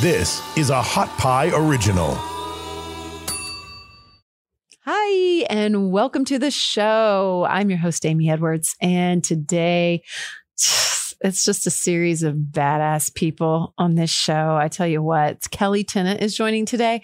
This is a Hot Pie Original. Hi, and welcome to the show. I'm your host, Amy Edwards. And today, it's just a series of badass people on this show. I tell you what, Kelli Tennant is joining today,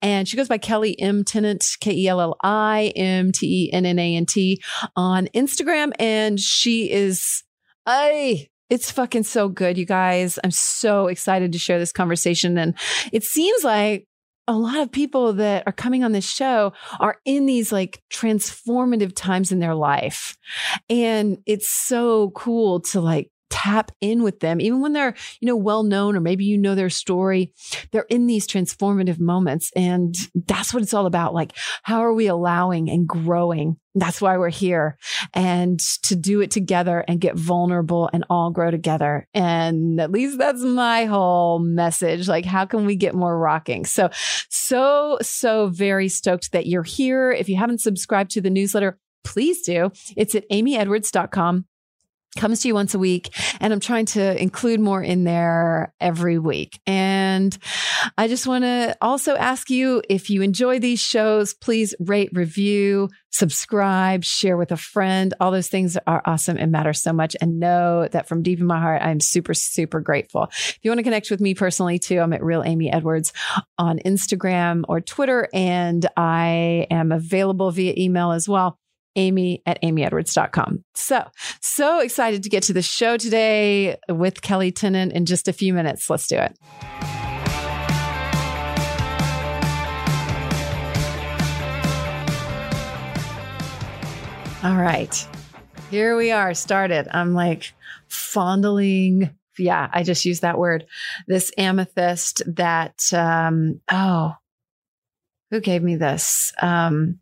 and she goes by Kelli M. Tennant, K E L L I M T E N N A N T on Instagram. And she is, I, it's fucking so good, you guys. I'm so excited to share this conversation. And it seems like a lot of people that are coming on this show are in these like transformative times in their life. And it's so cool to like tap in with them even when they're you know well known or maybe you know their story they're in these transformative moments. And that's what it's all about. Like how are we allowing and growing? That's why we're here. And to do it together and get vulnerable and all grow together. And at least that's my whole message. Like how can we get more rocking? So so so very stoked that you're here. If you haven't subscribed to the newsletter please do. It's at amyedwards.com comes to you once a week and i'm trying to include more in there every week. And i just want to also ask you if you enjoy these shows please rate review subscribe share with a friend. All those things are awesome and matter so much. And know that from deep in my heart i'm super super grateful. If you want to connect with me personally too i'm at real amy edwards on instagram or twitter and i am available via email as well amy at amyedwards.com. So, so excited to get to the show today with Kelli Tennant in just a few minutes. Let's do it. All right. Here we are, started. I'm like fondling. Yeah, I just used that word. This amethyst that, um, oh, who gave me this? Um,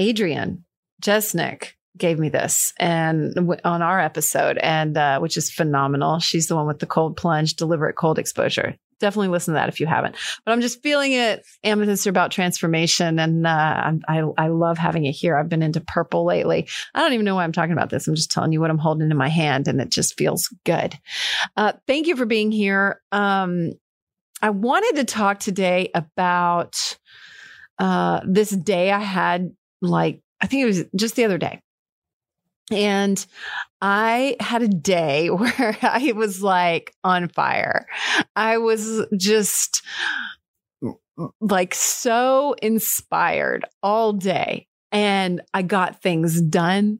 Adrian Jesnick gave me this and on our episode and uh, which is phenomenal. She's the one with the cold plunge deliberate cold exposure. Definitely listen to that if you haven't. But i'm just feeling it amethyst are about transformation and uh, I, I love having it here. I've been into purple lately. I don't even know why i'm talking about this. I'm just telling you what i'm holding in my hand and it just feels good. Uh, thank you for being here. Um, i wanted to talk today about uh, this day i had like I think it was just the other day. And I had a day where I was like on fire. I was just like so inspired all day. And I got things done.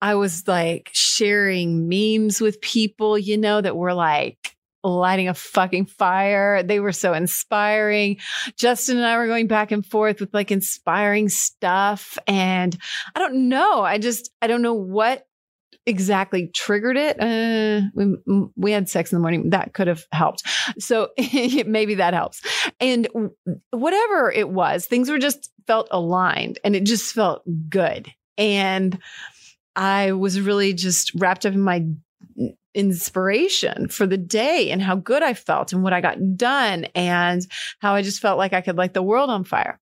I was like sharing memes with people, you know, that were like, lighting a fucking fire. They were so inspiring. Justin and I were going back and forth with like inspiring stuff. And I don't know. I just, I don't know what exactly triggered it. Uh, we, we had sex in the morning. That could have helped. So maybe that helps. And whatever it was, things were just felt aligned and it just felt good. And I was really just wrapped up in my inspiration for the day and how good I felt and what I got done and how I just felt like I could light the world on fire.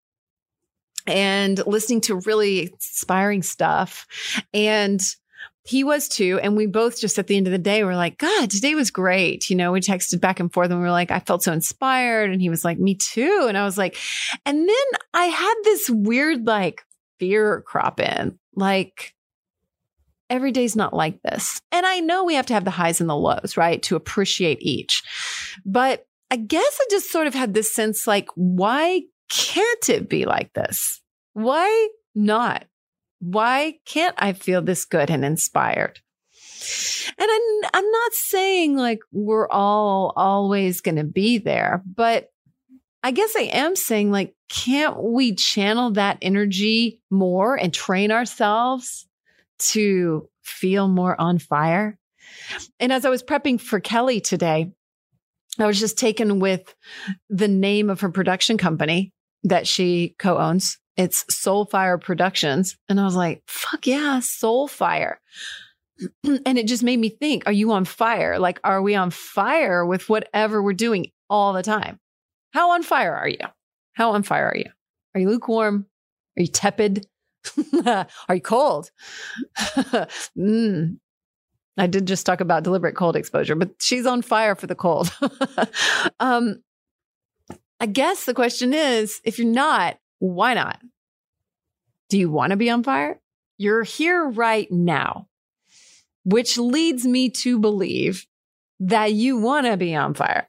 And listening to really inspiring stuff. And he was too. And we both just at the end of the day were like, God, today was great. You know, we texted back and forth and we were like, I felt so inspired. And he was like, Me too. And I was like, and then I had this weird like fear crop in. Like, every day's not like this. And I know we have to have the highs and the lows, right? To appreciate each. But I guess I just sort of had this sense like, why can't it be like this? Why not? Why can't I feel this good and inspired? And I'm, I'm not saying like we're all always going to be there, but I guess I am saying like, can't we channel that energy more and train ourselves to feel more on fire. And as I was prepping for Kelli today, I was just taken with the name of her production company that she co owns. It's Soulfire Productions. And I was like, fuck yeah, Soulfire. and it just made me think, are you on fire? Like, are we on fire with whatever we're doing all the time? How on fire are you? How on fire are you? Are you lukewarm? Are you tepid? Are you cold? mm. I did just talk about deliberate cold exposure, but she's on fire for the cold. um, I guess the question is if you're not, why not? Do you want to be on fire? You're here right now, which leads me to believe that you want to be on fire,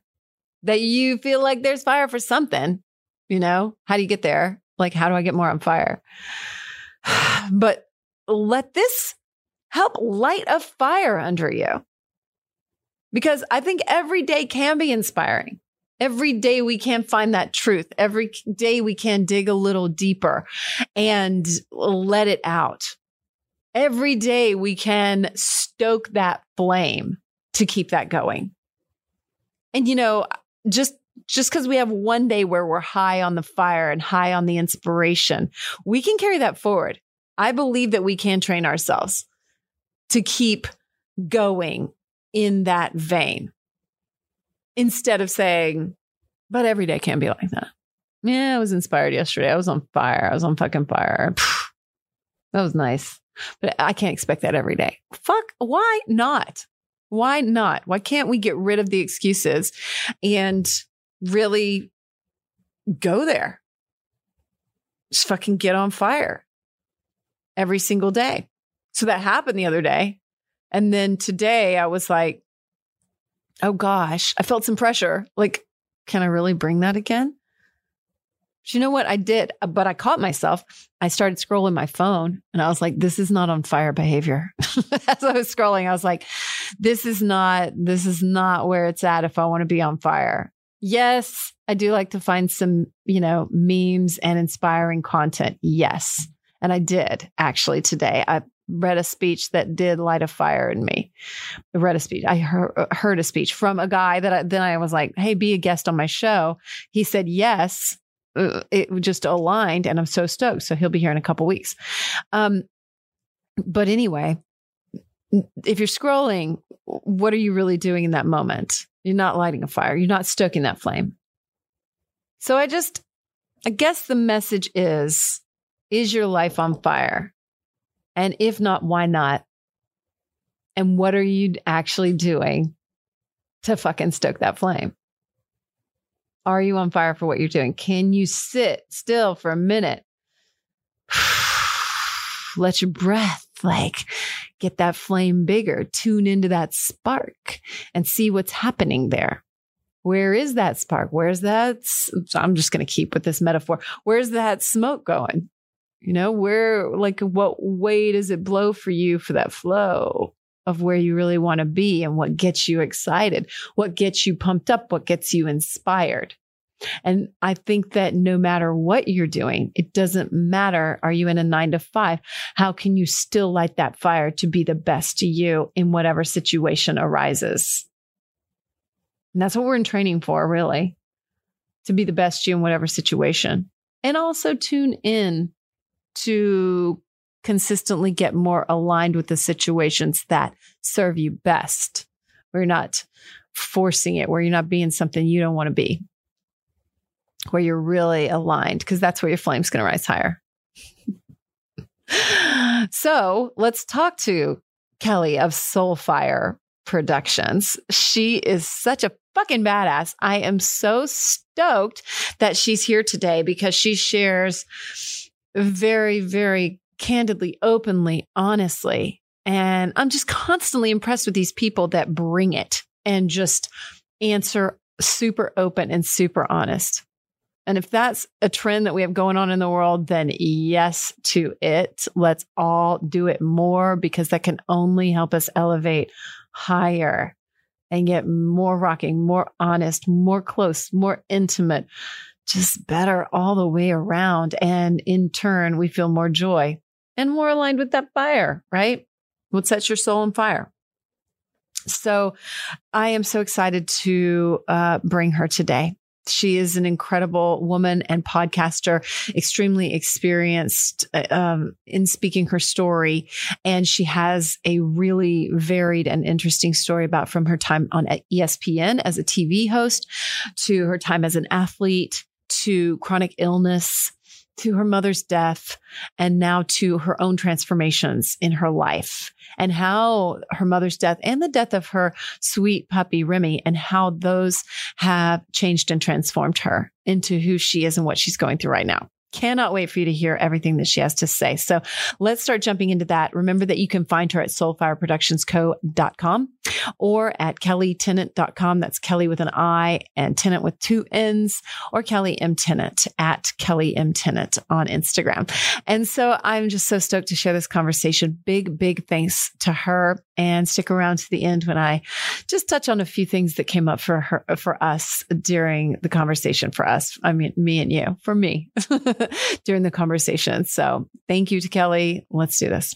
that you feel like there's fire for something. You know, how do you get there? Like, how do I get more on fire? but let this help light a fire under you. Because I think every day can be inspiring. Every day we can find that truth. Every day we can dig a little deeper and let it out. Every day we can stoke that flame to keep that going. And you know, just just because we have one day where we're high on the fire and high on the inspiration, we can carry that forward. I believe that we can train ourselves to keep going in that vein instead of saying, but every day can't be like that. Yeah, I was inspired yesterday. I was on fire. I was on fucking fire. That was nice. But I can't expect that every day. Fuck, why not? Why not? Why can't we get rid of the excuses and really go there? Just fucking get on fire every single day. So that happened the other day. And then today I was like, oh gosh, I felt some pressure. Like, can I really bring that again? But you know what? I did, but I caught myself. I started scrolling my phone and I was like, this is not on fire behavior. As I was scrolling, I was like, this is not, this is not where it's at if I want to be on fire. Yes, I do like to find some, you know, memes and inspiring content. Yes. And I did actually today. I read a speech that did light a fire in me. I read a speech. I heard, heard a speech from a guy that I, then I was like, Hey, be a guest on my show. He said, yes. Uh, it just aligned and I'm so stoked. So he'll be here in a couple weeks. Um, but anyway, if you're scrolling, what are you really doing in that moment? You're not lighting a fire. You're not stoking that flame. So I just, I guess the message is, is your life on fire? And if not, why not? And what are you actually doing to fucking stoke that flame? Are you on fire for what you're doing? Can you sit still for a minute? Let your breath like get that flame bigger, tune into that spark and see what's happening there. Where is that spark? Where's that? I'm just going to keep with this metaphor. Where's that smoke going? You know, where, like, what way does it blow for you for that flow of where you really want to be and what gets you excited, what gets you pumped up, what gets you inspired? And I think that no matter what you're doing, it doesn't matter. Are you in a nine to five? How can you still light that fire to be the best to you in whatever situation arises? And that's what we're in training for, really, to be the best you in whatever situation. And also tune in to consistently get more aligned with the situations that serve you best, where you're not forcing it, where you're not being something you don't want to be, where you're really aligned, because that's where your flame's going to rise higher. so let's talk to Kelli of Soulfire Productions. She is such a fucking badass. I am so stoked that she's here today because she shares very, very candidly, openly, honestly. And I'm just constantly impressed with these people that bring it and just answer super open and super honest. And if that's a trend that we have going on in the world, then yes to it. Let's all do it more because that can only help us elevate higher and get more rocking, more honest, more close, more intimate, just better all the way around. And in turn, we feel more joy and more aligned with that fire, right? What sets your soul on fire? So I am so excited to uh, bring her today. She is an incredible woman and podcaster, extremely experienced uh, um, in speaking her story. And she has a really varied and interesting story about from her time on ESPN as a TV host to her time as an athlete to chronic illness to her mother's death and now to her own transformations in her life and how her mother's death and the death of her sweet puppy Remy and how those have changed and transformed her into who she is and what she's going through right now. Cannot wait for you to hear everything that she has to say. So let's start jumping into that. Remember that you can find her at soulfireproductionsco.com or at kellitennant.com. That's Kelli with an I and Tennant with two N's or Kelli M Tennant at Kelli M Tennant on Instagram. And so I'm just so stoked to share this conversation. Big, big thanks to her and stick around to the end when I just touch on a few things that came up for her, for us during the conversation for us. I mean, me and you, for me. during the conversation. So thank you to Kelli. Let's do this.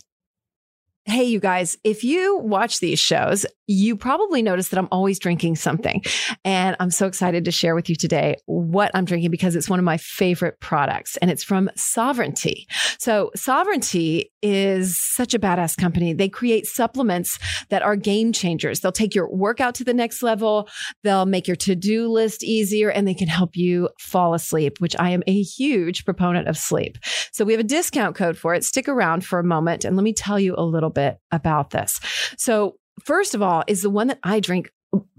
Hey, you guys, if you watch these shows, you probably noticed that I'm always drinking something. And I'm so excited to share with you today what I'm drinking because it's one of my favorite products and it's from Sovereignty. So, Sovereignty is such a badass company. They create supplements that are game changers. They'll take your workout to the next level, they'll make your to do list easier, and they can help you fall asleep, which I am a huge proponent of sleep. So, we have a discount code for it. Stick around for a moment and let me tell you a little bit about this. So, first of all, is the one that I drink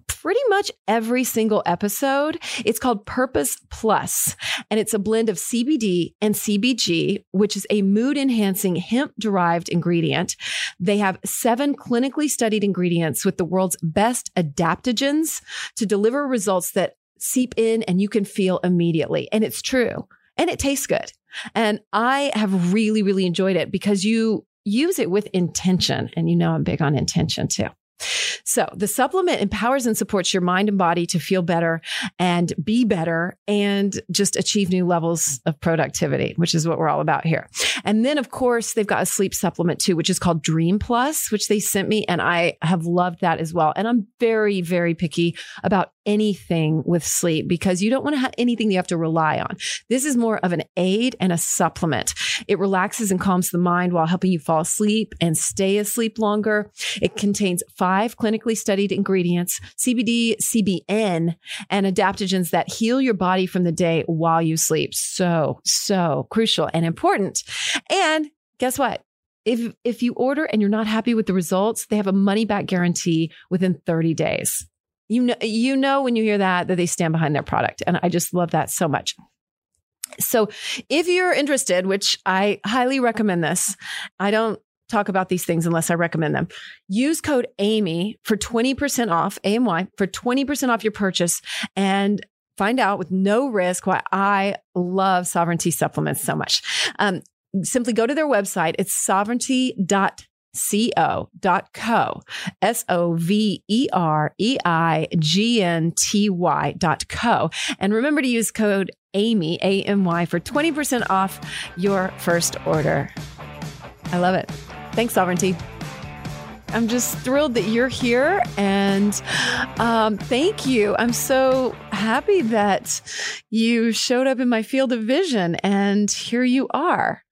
pretty much every single episode. It's called Purpose Plus, and it's a blend of CBD and CBG, which is a mood enhancing hemp derived ingredient. They have seven clinically studied ingredients with the world's best adaptogens to deliver results that seep in and you can feel immediately. And it's true. And it tastes good. And I have really, really enjoyed it because you use it with intention. And you know, I'm big on intention too. So the supplement empowers and supports your mind and body to feel better and be better and just achieve new levels of productivity, which is what we're all about here. And then, of course, they've got a sleep supplement too, which is called Dream Plus, which they sent me. And I have loved that as well. And I'm very, very picky about anything with sleep because you don't want to have anything you have to rely on. This is more of an aid and a supplement. It relaxes and calms the mind while helping you fall asleep and stay asleep longer. It contains five clinically studied ingredients, CBD, CBN, and adaptogens that heal your body from the day while you sleep. So, so crucial and important. And guess what? If, if you order and you're not happy with the results, they have a money back guarantee within 30 days. You know, you know when you hear that that they stand behind their product, and I just love that so much. So, if you're interested, which I highly recommend this, I don't talk about these things unless I recommend them. Use code AMY for 20% off, AMY, for 20% off your purchase and find out with no risk why I love Sovereignty supplements so much. Um, simply go to their website. It's sovereignty.com co.co, S O V E R E I G N T Y dot co. And remember to use code AMY, A M Y, for 20% off your first order. I love it. Thanks, Sovereignty. I'm just thrilled that you're here and um, thank you. I'm so happy that you showed up in my field of vision and here you are.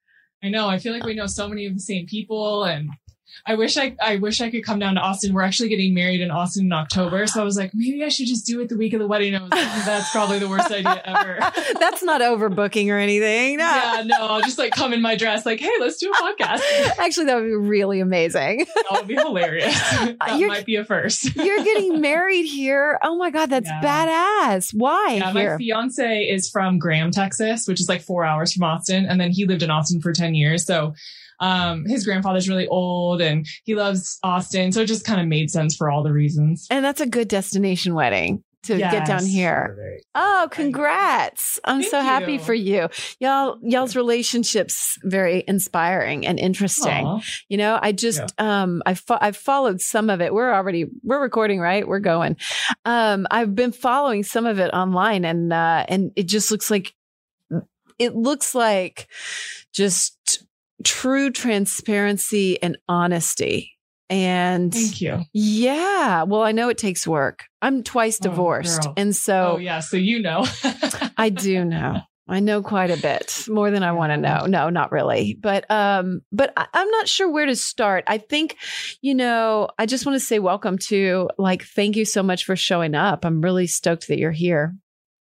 I know. I feel like we know so many of the same people and I wish I I wish I could come down to Austin. We're actually getting married in Austin in October, so I was like, maybe I should just do it the week of the wedding. I was like, that's probably the worst idea ever. that's not overbooking or anything. No. Yeah, no, I'll just like come in my dress, like, hey, let's do a podcast. Actually, that would be really amazing. that would be hilarious. Uh, that you're, might be a first. you're getting married here. Oh my god, that's yeah. badass. Why? Yeah, my fiance is from Graham, Texas, which is like four hours from Austin, and then he lived in Austin for ten years, so um, his grandfather's really old and he loves Austin. So it just kind of made sense for all the reasons. And that's a good destination wedding to yes. get down here. Oh, congrats. I'm Thank so happy you. for you. Y'all y'all's relationships very inspiring and interesting. Aww. You know, I just yeah. um I've fo- I've followed some of it. We're already we're recording, right? We're going. Um I've been following some of it online and uh and it just looks like it looks like just true transparency and honesty. And thank you. Yeah. Well, I know it takes work. I'm twice oh, divorced. Oh, and so, oh, yeah. So, you know, I do know. I know quite a bit more than I want to know. No, not really. But um but I, I'm not sure where to start. I think you know, I just want to say welcome to like thank you so much for showing up. I'm really stoked that you're here.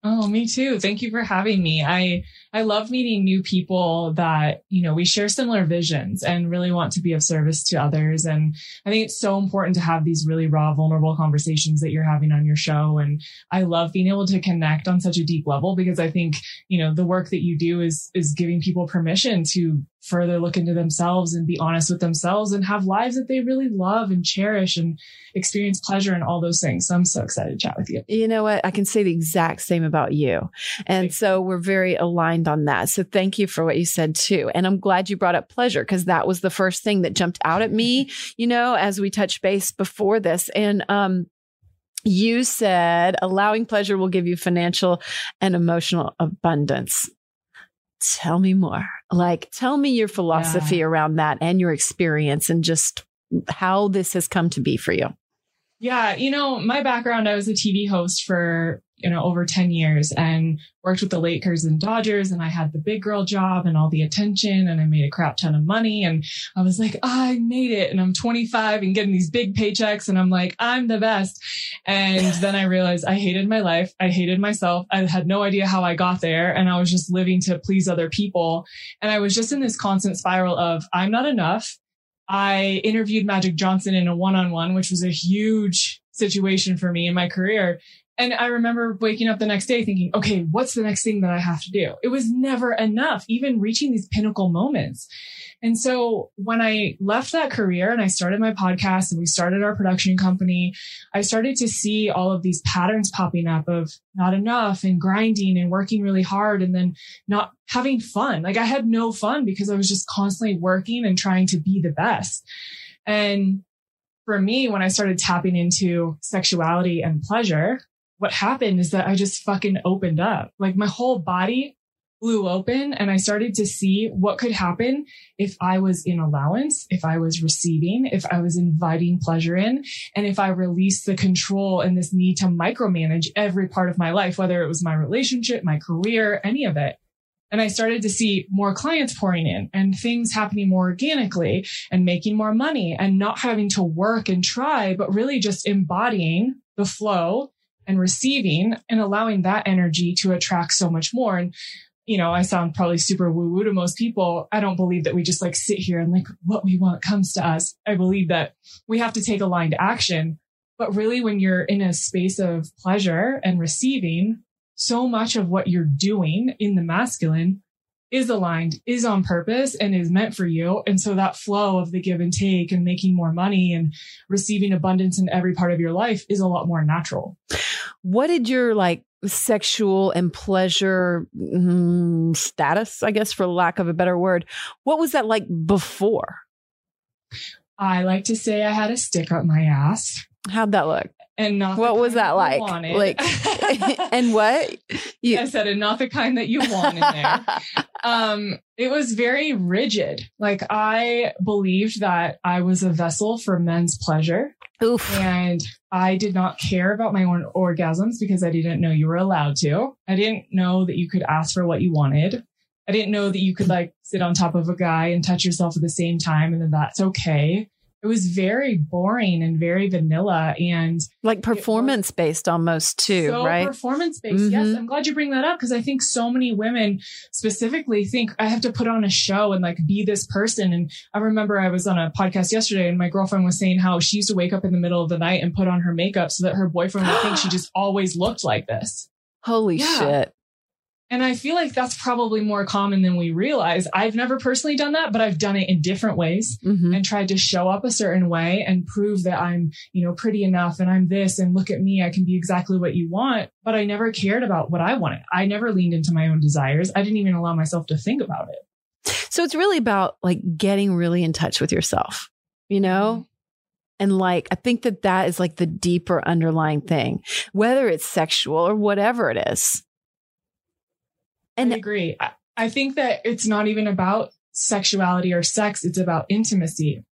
Oh, me too. Thank you for having me. I I love meeting new people that, you know, we share similar visions and really want to be of service to others. And I think it's so important to have these really raw, vulnerable conversations that you're having on your show. And I love being able to connect on such a deep level because I think, you know, the work that you do is is giving people permission to further look into themselves and be honest with themselves and have lives that they really love and cherish and experience pleasure and all those things. So I'm so excited to chat with you. You know what? I can say the exact same about you. And so we're very aligned on that. So thank you for what you said too. And I'm glad you brought up pleasure because that was the first thing that jumped out at me, you know, as we touched base before this. And, um, you said allowing pleasure will give you financial and emotional abundance tell me more. Like, tell me your philosophy yeah. around that and your experience and just how this has come to be for you. Yeah, you know, my background, I was a TV host for you know, over 10 years and worked with the Lakers and Dodgers. And I had the big girl job and all the attention and I made a crap ton of money. And I was like, I made it. And I'm 25 and getting these big paychecks. And I'm like, I'm the best. And then I realized I hated my life. I hated myself. I had no idea how I got there. And I was just living to please other people. And I was just in this constant spiral of I'm not enough. I interviewed Magic Johnson in a one on one, which was a huge situation for me in my career. And I remember waking up the next day thinking, okay, what's the next thing that I have to do? It was never enough, even reaching these pinnacle moments. And so when I left that career and I started my podcast and we started our production company, I started to see all of these patterns popping up of not enough and grinding and working really hard and then not having fun. Like I had no fun because I was just constantly working and trying to be the best. And for me, when I started tapping into sexuality and pleasure, what happened is that I just fucking opened up. Like my whole body blew open and I started to see what could happen if I was in allowance, if I was receiving, if I was inviting pleasure in, and if I released the control and this need to micromanage every part of my life, whether it was my relationship, my career, any of it. And I started to see more clients pouring in and things happening more organically and making more money and not having to work and try, but really just embodying the flow and receiving and allowing that energy to attract so much more. And, you know, I sound probably super woo woo to most people. I don't believe that we just like sit here and like what we want comes to us. I believe that we have to take aligned action. But really, when you're in a space of pleasure and receiving, so much of what you're doing in the masculine is aligned, is on purpose and is meant for you. And so that flow of the give and take and making more money and receiving abundance in every part of your life is a lot more natural. What did your like sexual and pleasure mm, status, I guess, for lack of a better word, what was that like before? I like to say I had a stick up my ass. How'd that look? And not what was that like? like and what? You- i said and not the kind that you want in there. Um it was very rigid. Like i believed that i was a vessel for men's pleasure. Oof. and i did not care about my own orgasms because i didn't know you were allowed to. I didn't know that you could ask for what you wanted. I didn't know that you could like sit on top of a guy and touch yourself at the same time and then that's okay it was very boring and very vanilla and like performance based almost too, so right? Performance based. Mm-hmm. Yes. I'm glad you bring that up because I think so many women specifically think I have to put on a show and like be this person. And I remember I was on a podcast yesterday and my girlfriend was saying how she used to wake up in the middle of the night and put on her makeup so that her boyfriend would think she just always looked like this. Holy yeah. shit. And I feel like that's probably more common than we realize. I've never personally done that, but I've done it in different ways mm-hmm. and tried to show up a certain way and prove that I'm, you know, pretty enough and I'm this and look at me, I can be exactly what you want. But I never cared about what I wanted. I never leaned into my own desires. I didn't even allow myself to think about it. So it's really about like getting really in touch with yourself, you know? Mm-hmm. And like, I think that that is like the deeper underlying thing, whether it's sexual or whatever it is. And I agree. I think that it's not even about sexuality or sex. It's about intimacy.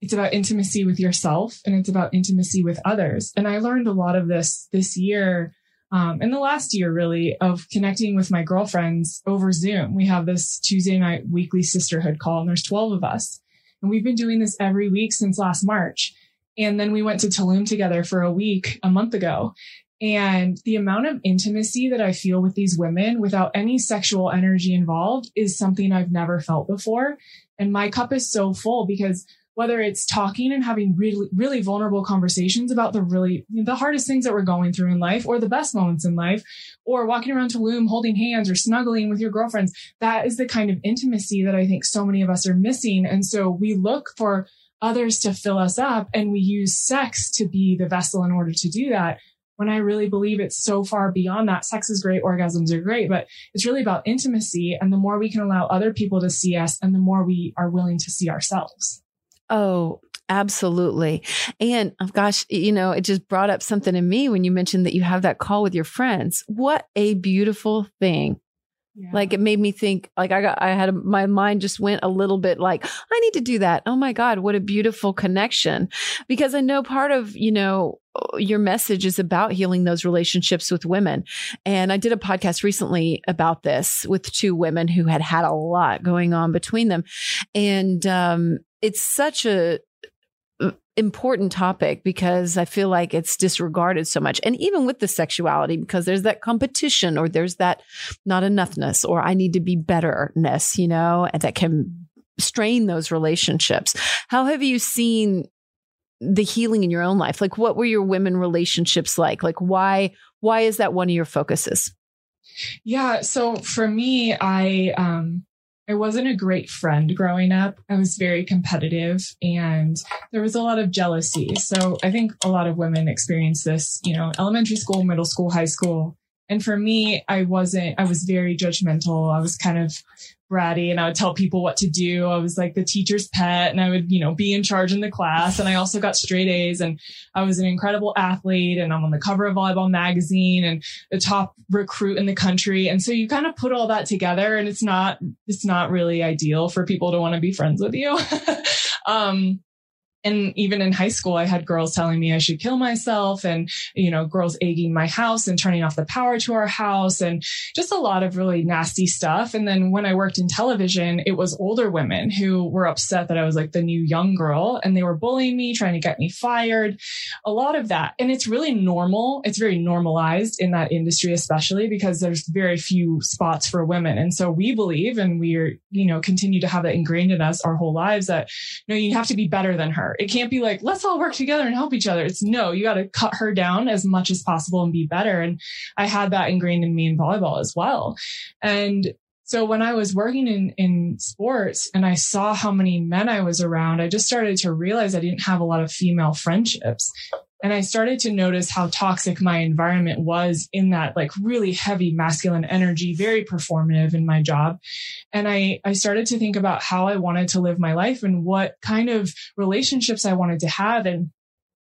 It's about intimacy with yourself and it's about intimacy with others. And I learned a lot of this this year, um, in the last year really of connecting with my girlfriends over Zoom. We have this Tuesday night weekly sisterhood call and there's 12 of us. And we've been doing this every week since last March. And then we went to Tulum together for a week a month ago. And the amount of intimacy that I feel with these women without any sexual energy involved is something I've never felt before. And my cup is so full because whether it's talking and having really, really vulnerable conversations about the really, the hardest things that we're going through in life or the best moments in life, or walking around Tulum holding hands or snuggling with your girlfriends, that is the kind of intimacy that I think so many of us are missing. And so we look for others to fill us up and we use sex to be the vessel in order to do that when I really believe it's so far beyond that. Sex is great, orgasms are great, but it's really about intimacy. And the more we can allow other people to see us and the more we are willing to see ourselves. Oh, absolutely. And oh gosh, you know, it just brought up something in me when you mentioned that you have that call with your friends. What a beautiful thing. Yeah. Like it made me think like I got I had a, my mind just went a little bit like I need to do that. Oh my god, what a beautiful connection. Because I know part of, you know, your message is about healing those relationships with women. And I did a podcast recently about this with two women who had had a lot going on between them. And um it's such a important topic because I feel like it's disregarded so much. And even with the sexuality, because there's that competition or there's that not enoughness or I need to be betterness, you know, and that can strain those relationships. How have you seen the healing in your own life? Like what were your women relationships like? Like why why is that one of your focuses? Yeah, so for me, I um I wasn't a great friend growing up. I was very competitive and there was a lot of jealousy. So I think a lot of women experience this, you know, elementary school, middle school, high school. And for me, I wasn't, I was very judgmental. I was kind of bratty and I would tell people what to do. I was like the teacher's pet and I would, you know, be in charge in the class. And I also got straight A's and I was an incredible athlete and I'm on the cover of volleyball magazine and the top recruit in the country. And so you kind of put all that together and it's not, it's not really ideal for people to want to be friends with you. um, and even in high school, I had girls telling me I should kill myself and, you know, girls egging my house and turning off the power to our house and just a lot of really nasty stuff. And then when I worked in television, it was older women who were upset that I was like the new young girl and they were bullying me, trying to get me fired, a lot of that. And it's really normal. It's very normalized in that industry, especially because there's very few spots for women. And so we believe and we are, you know, continue to have that ingrained in us our whole lives that, you know, you have to be better than her. It can't be like, let's all work together and help each other. It's no, you got to cut her down as much as possible and be better. And I had that ingrained in me in volleyball as well. And so when I was working in, in sports and I saw how many men I was around, I just started to realize I didn't have a lot of female friendships. And I started to notice how toxic my environment was in that like really heavy masculine energy, very performative in my job. And I, I started to think about how I wanted to live my life and what kind of relationships I wanted to have. And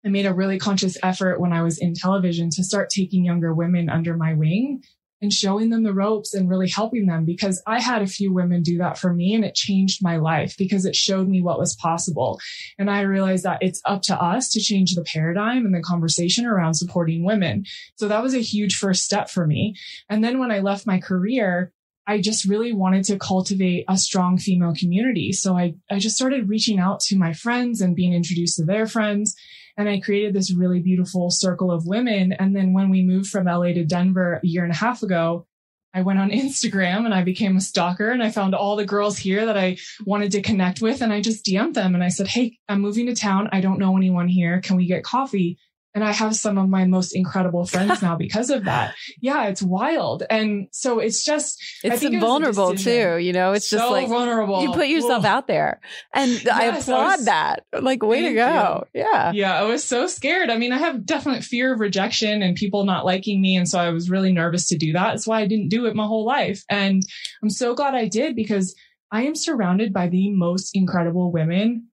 I made a really conscious effort when I was in television to start taking younger women under my wing and showing them the ropes and really helping them because I had a few women do that for me and it changed my life because it showed me what was possible. And I realized that it's up to us to change the paradigm and the conversation around supporting women. So that was a huge first step for me. And then when I left my career, I just really wanted to cultivate a strong female community. So I, I just started reaching out to my friends and being introduced to their friends. And I created this really beautiful circle of women. And then when we moved from LA to Denver a year and a half ago, I went on Instagram and I became a stalker and I found all the girls here that I wanted to connect with. And I just DM'd them and I said, Hey, I'm moving to town. I don't know anyone here. Can we get coffee? And I have some of my most incredible friends now because of that. Yeah, it's wild. And so it's just, it's vulnerable it too. You know, it's so just like vulnerable. You put yourself Ooh. out there. And yes, I applaud I was, that. Like, way to go. You. Yeah. Yeah. I was so scared. I mean, I have definite fear of rejection and people not liking me. And so I was really nervous to do that. That's why I didn't do it my whole life. And I'm so glad I did because I am surrounded by the most incredible women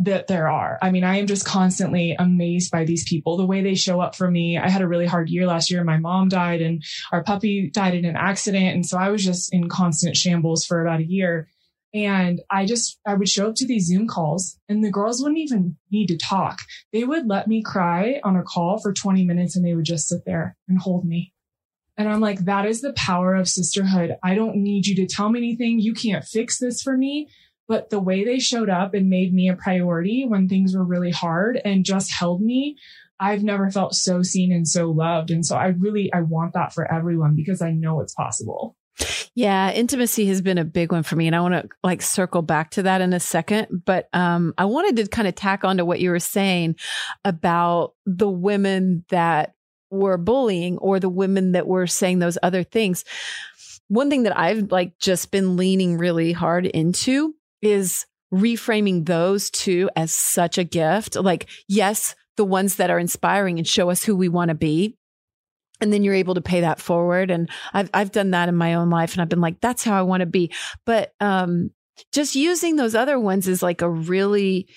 that there are. I mean, I am just constantly amazed by these people, the way they show up for me. I had a really hard year last year. My mom died and our puppy died in an accident. And so I was just in constant shambles for about a year. And I just, I would show up to these Zoom calls and the girls wouldn't even need to talk. They would let me cry on a call for 20 minutes and they would just sit there and hold me. And I'm like, that is the power of sisterhood. I don't need you to tell me anything. You can't fix this for me but the way they showed up and made me a priority when things were really hard and just held me I've never felt so seen and so loved. And so I really, I want that for everyone because I know it's possible. Yeah, intimacy has been a big one for me. And I want to like circle back to that in a second. But um, I wanted to kind of tack on to what you were saying about the women that were bullying or the women that were saying those other things. One thing that I've like just been leaning really hard into is reframing those two as such a gift. Like, yes, the ones that are inspiring and show us who we want to be. And then you're able to pay that forward. And I've, I've done that in my own life. And I've been like, that's how I want to be. But, um, just using those other ones is like a really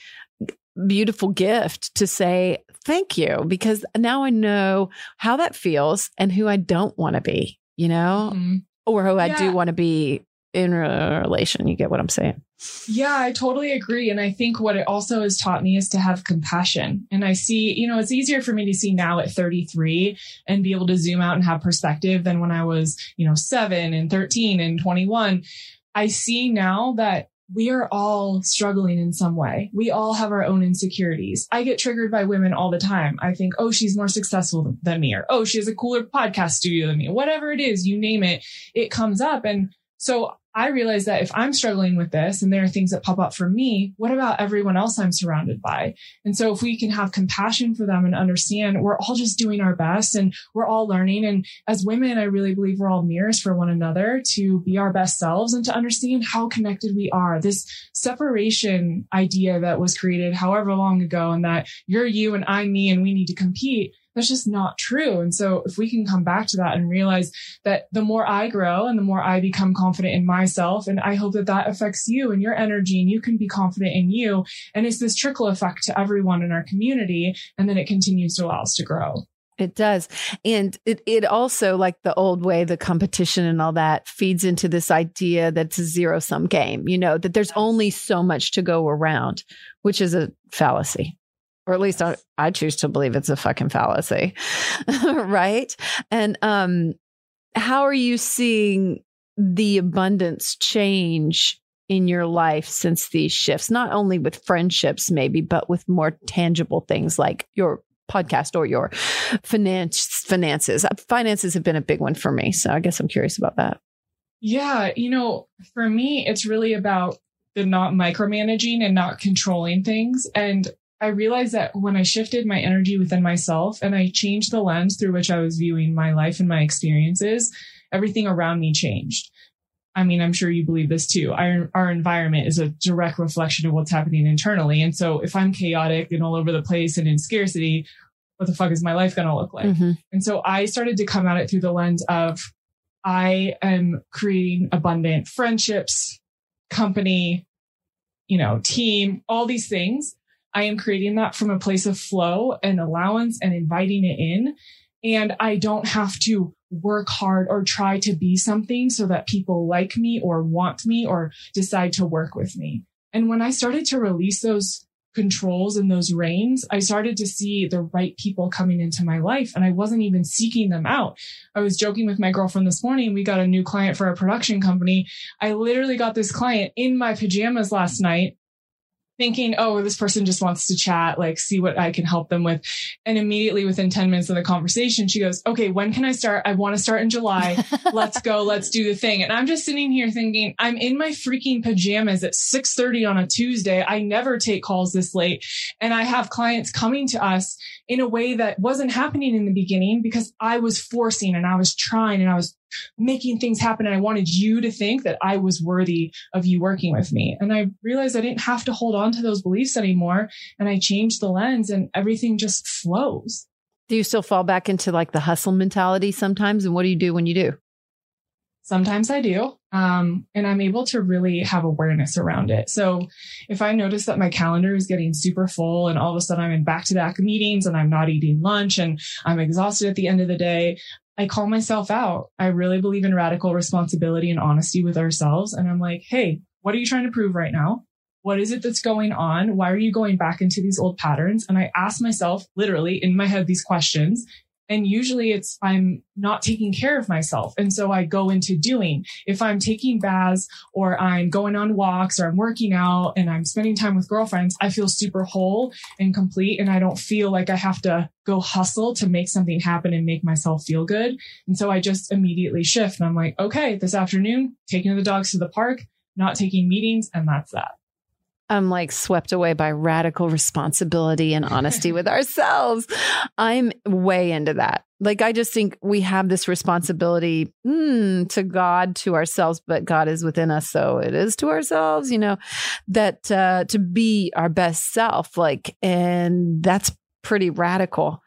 beautiful gift to say thank you because now I know how that feels and who I don't want to be, you know, mm-hmm. or who yeah. I do want to be in a relation. You get what I'm saying? Yeah, I totally agree. And I think what it also has taught me is to have compassion. And I see, you know, it's easier for me to see now at 33 and be able to zoom out and have perspective than when I was, you know, seven and 13 and 21. I see now that we are all struggling in some way. We all have our own insecurities. I get triggered by women all the time. I think, oh, she's more successful than me, or oh, she has a cooler podcast studio than me. Whatever it is, you name it, it comes up. And so I realize that if I'm struggling with this and there are things that pop up for me, what about everyone else I'm surrounded by? And so if we can have compassion for them and understand we're all just doing our best and we're all learning. And as women, I really believe we're all mirrors for one another to be our best selves and to understand how connected we are. This separation idea that was created however long ago and that you're you and I'm me and we need to compete that's just not true. And so if we can come back to that and realize that the more I grow and the more I become confident in myself, and I hope that that affects you and your energy and you can be confident in you. And it's this trickle effect to everyone in our community. And then it continues to allow us to grow. It does. And it, it also, like the old way, the competition and all that feeds into this idea that it's a zero sum game, you know, that there's only so much to go around, which is a fallacy or at least I, I choose to believe it's a fucking fallacy. right. And um, how are you seeing the abundance change in your life since these shifts, not only with friendships, maybe, but with more tangible things like your podcast or your finance finances. Finances have been a big one for me. So I guess I'm curious about that. Yeah. You know, for me, it's really about the not micromanaging and not controlling things. And I realized that when I shifted my energy within myself and I changed the lens through which I was viewing my life and my experiences, everything around me changed. I mean, I'm sure you believe this too. Our, our environment is a direct reflection of what's happening internally. And so if I'm chaotic and all over the place and in scarcity, what the fuck is my life going to look like? Mm-hmm. And so I started to come at it through the lens of I am creating abundant friendships, company, you know, team, all these things I am creating that from a place of flow and allowance and inviting it in. And I don't have to work hard or try to be something so that people like me or want me or decide to work with me. And when I started to release those controls and those reins, I started to see the right people coming into my life and I wasn't even seeking them out. I was joking with my girlfriend this morning. We got a new client for our production company. I literally got this client in my pajamas last night thinking, oh, this person just wants to chat, like see what I can help them with. And immediately within 10 minutes of the conversation, she goes, okay, when can I start? I want to start in July. Let's go. Let's do the thing. And I'm just sitting here thinking, I'm in my freaking pajamas at 630 on a Tuesday. I never take calls this late. And I have clients coming to us in a way that wasn't happening in the beginning because I was forcing and I was trying and I was making things happen. And I wanted you to think that I was worthy of you working with me. And I realized I didn't have to hold on to those beliefs anymore. And I changed the lens and everything just flows. Do you still fall back into like the hustle mentality sometimes? And what do you do when you do? Sometimes I do. Um, and I'm able to really have awareness around it. So if I notice that my calendar is getting super full and all of a sudden I'm in back to back meetings and I'm not eating lunch and I'm exhausted at the end of the day, I call myself out. I really believe in radical responsibility and honesty with ourselves. And I'm like, Hey, what are you trying to prove right now? What is it that's going on? Why are you going back into these old patterns? And I ask myself literally in my head these questions. And usually it's I'm not taking care of myself. And so I go into doing. If I'm taking baths or I'm going on walks or I'm working out and I'm spending time with girlfriends, I feel super whole and complete. And I don't feel like I have to go hustle to make something happen and make myself feel good. And so I just immediately shift and I'm like, okay, this afternoon, taking the dogs to the park, not taking meetings. And that's that. I'm like swept away by radical responsibility and honesty with ourselves. I'm way into that. Like, I just think we have this responsibility mm, to God, to ourselves, but God is within us. So it is to ourselves, you know, that uh, to be our best self. Like, and that's pretty radical.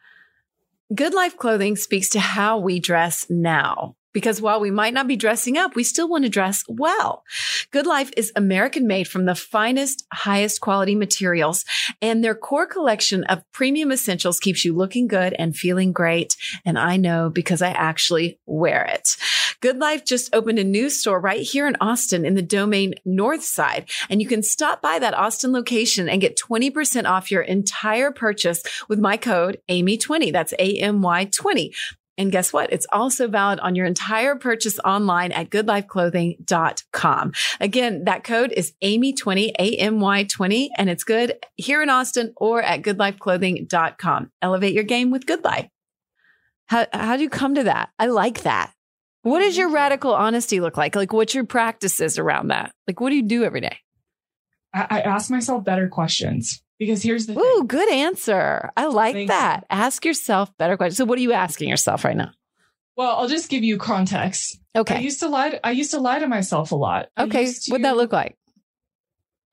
Good Life Clothing speaks to how we dress now. Because while we might not be dressing up, we still want to dress well. Good Life is American made from the finest, highest quality materials and their core collection of premium essentials keeps you looking good and feeling great. And I know because I actually wear it. Good Life just opened a new store right here in Austin in the domain north side. And you can stop by that Austin location and get 20% off your entire purchase with my code AMY20. That's A-M-Y 20. And guess what? It's also valid on your entire purchase online at goodlifeclothing.com. Again, that code is AMY20, A-M-Y-20, and it's good here in Austin or at goodlifeclothing.com. Elevate your game with Good Life. How, how do you come to that? I like that. What does your radical honesty look like? Like, what's your practices around that? Like, what do you do every day? I, I ask myself better questions. Because here's the Ooh, thing. good answer. I like Thank that. Ask yourself better questions. So what are you asking yourself right now? Well, I'll just give you context. Okay. I used to lie. To, I used to lie to myself a lot. Okay. What'd that look like?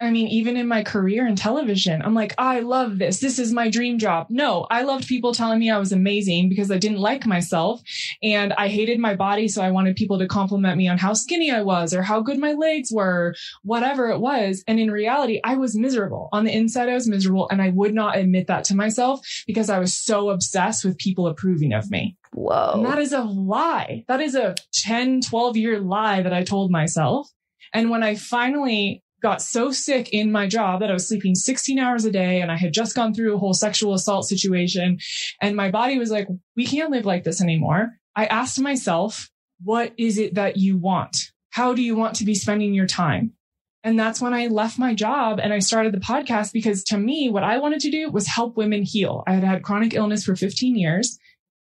I mean, even in my career in television, I'm like, I love this. This is my dream job. No, I loved people telling me I was amazing because I didn't like myself and I hated my body. So I wanted people to compliment me on how skinny I was or how good my legs were, whatever it was. And in reality, I was miserable. On the inside, I was miserable and I would not admit that to myself because I was so obsessed with people approving of me. Whoa. And that is a lie. That is a 10, 12 year lie that I told myself. And when I finally got so sick in my job that I was sleeping 16 hours a day and I had just gone through a whole sexual assault situation. And my body was like, we can't live like this anymore. I asked myself, what is it that you want? How do you want to be spending your time? And that's when I left my job and I started the podcast because to me, what I wanted to do was help women heal. I had had chronic illness for 15 years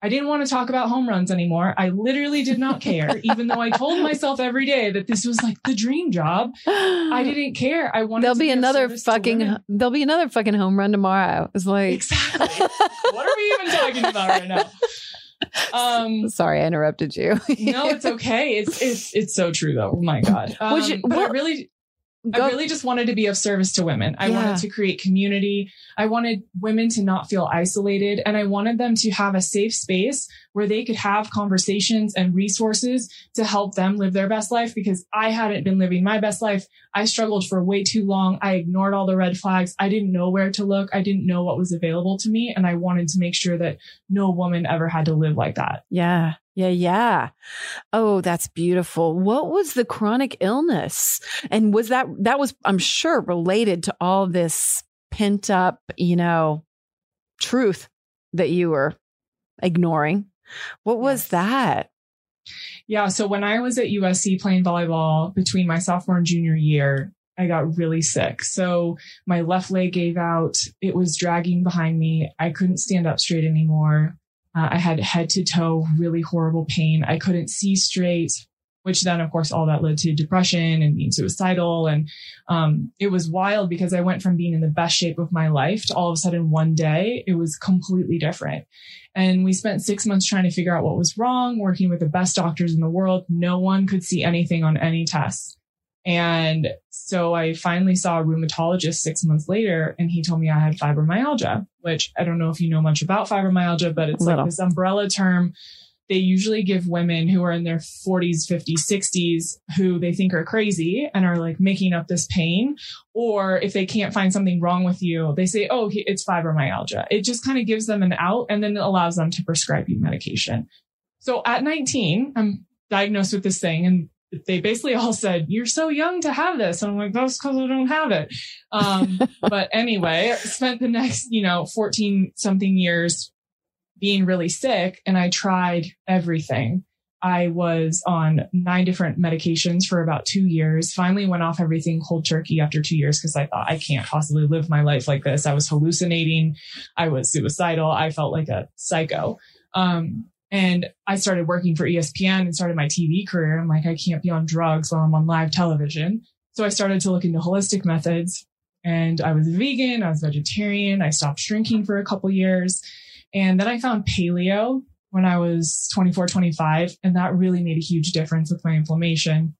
I didn't want to talk about home runs anymore. I literally did not care, even though I told myself every day that this was like the dream job. I didn't care. I wanted there'll be, another fucking there'll be another fucking home run tomorrow. It's like exactly. what are we even talking about right now? Um, sorry, I interrupted you. no, it's okay. It's it's it's so true though. Oh my god. Um, you, but I really Go. I really just wanted to be of service to women. I yeah. wanted to create community. I wanted women to not feel isolated and I wanted them to have a safe space where they could have conversations and resources to help them live their best life because I hadn't been living my best life. I struggled for way too long. I ignored all the red flags. I didn't know where to look. I didn't know what was available to me. And I wanted to make sure that no woman ever had to live like that. Yeah. Yeah, yeah. Oh, that's beautiful. What was the chronic illness? And was that, that was, I'm sure, related to all this pent up, you know, truth that you were ignoring? What was yes. that? Yeah. So when I was at USC playing volleyball between my sophomore and junior year, I got really sick. So my left leg gave out. It was dragging behind me. I couldn't stand up straight anymore. Uh, I had head to toe really horrible pain. I couldn't see straight, which then, of course, all that led to depression and being suicidal. And um, it was wild because I went from being in the best shape of my life to all of a sudden one day it was completely different. And we spent six months trying to figure out what was wrong, working with the best doctors in the world. No one could see anything on any tests. And so I finally saw a rheumatologist six months later and he told me I had fibromyalgia, which I don't know if you know much about fibromyalgia, but it's like this umbrella term they usually give women who are in their 40s, 50s, 60s who they think are crazy and are like making up this pain. Or if they can't find something wrong with you, they say, oh, it's fibromyalgia. It just kind of gives them an out and then it allows them to prescribe you medication. So at 19, I'm diagnosed with this thing and they basically all said, you're so young to have this. And I'm like, that's because I don't have it. Um, but anyway, spent the next, you know, 14 something years being really sick and I tried everything. I was on nine different medications for about two years. Finally went off everything cold turkey after two years because I thought I can't possibly live my life like this. I was hallucinating. I was suicidal. I felt like a psycho. Um, and I started working for ESPN and started my TV career. I'm like, I can't be on drugs while I'm on live television. So I started to look into holistic methods and I was vegan. I was vegetarian. I stopped drinking for a couple years. And then I found paleo when I was 24, 25. And that really made a huge difference with my inflammation.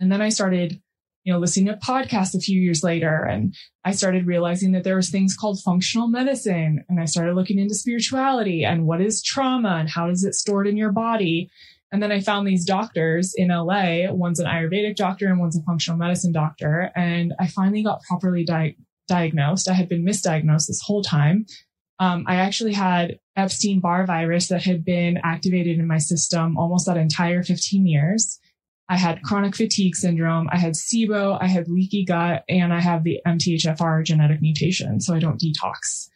And then I started, you know, listening to podcasts a few years later and I started realizing that there was things called functional medicine and I started looking into spirituality and what is trauma and how does it stored in your body. And then I found these doctors in LA. One's an Ayurvedic doctor and one's a functional medicine doctor. And I finally got properly di- diagnosed. I had been misdiagnosed this whole time. Um, I actually had Epstein Barr virus that had been activated in my system almost that entire 15 years. I had chronic fatigue syndrome. I had SIBO. I had leaky gut and I have the MTHFR genetic mutation. So I don't detox.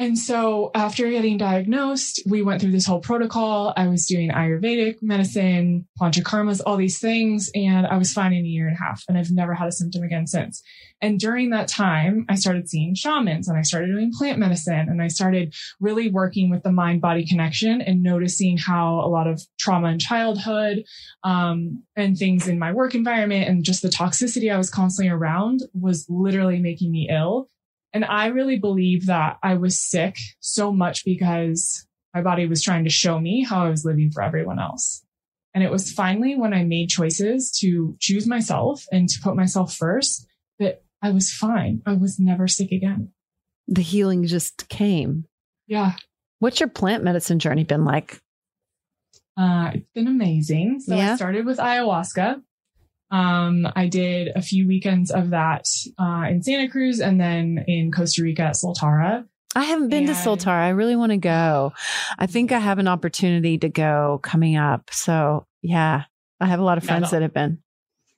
And so after getting diagnosed, we went through this whole protocol. I was doing Ayurvedic medicine, panchakarmas, all these things. And I was fine in a year and a half. And I've never had a symptom again since. And during that time, I started seeing shamans and I started doing plant medicine and I started really working with the mind body connection and noticing how a lot of trauma in childhood, um, and things in my work environment and just the toxicity I was constantly around was literally making me ill and I really believe that I was sick so much because my body was trying to show me how I was living for everyone else. And it was finally when I made choices to choose myself and to put myself first that I was fine. I was never sick again. The healing just came. Yeah. What's your plant medicine journey been like? Uh, it's been amazing. So Yeah. I started with ayahuasca. Um, I did a few weekends of that uh, in Santa Cruz and then in Costa Rica at Soltara. I haven't been to And- Soltara. I really want to go. I think I have an opportunity to go coming up. So yeah, I have a lot of Yeah, friends no. that have been.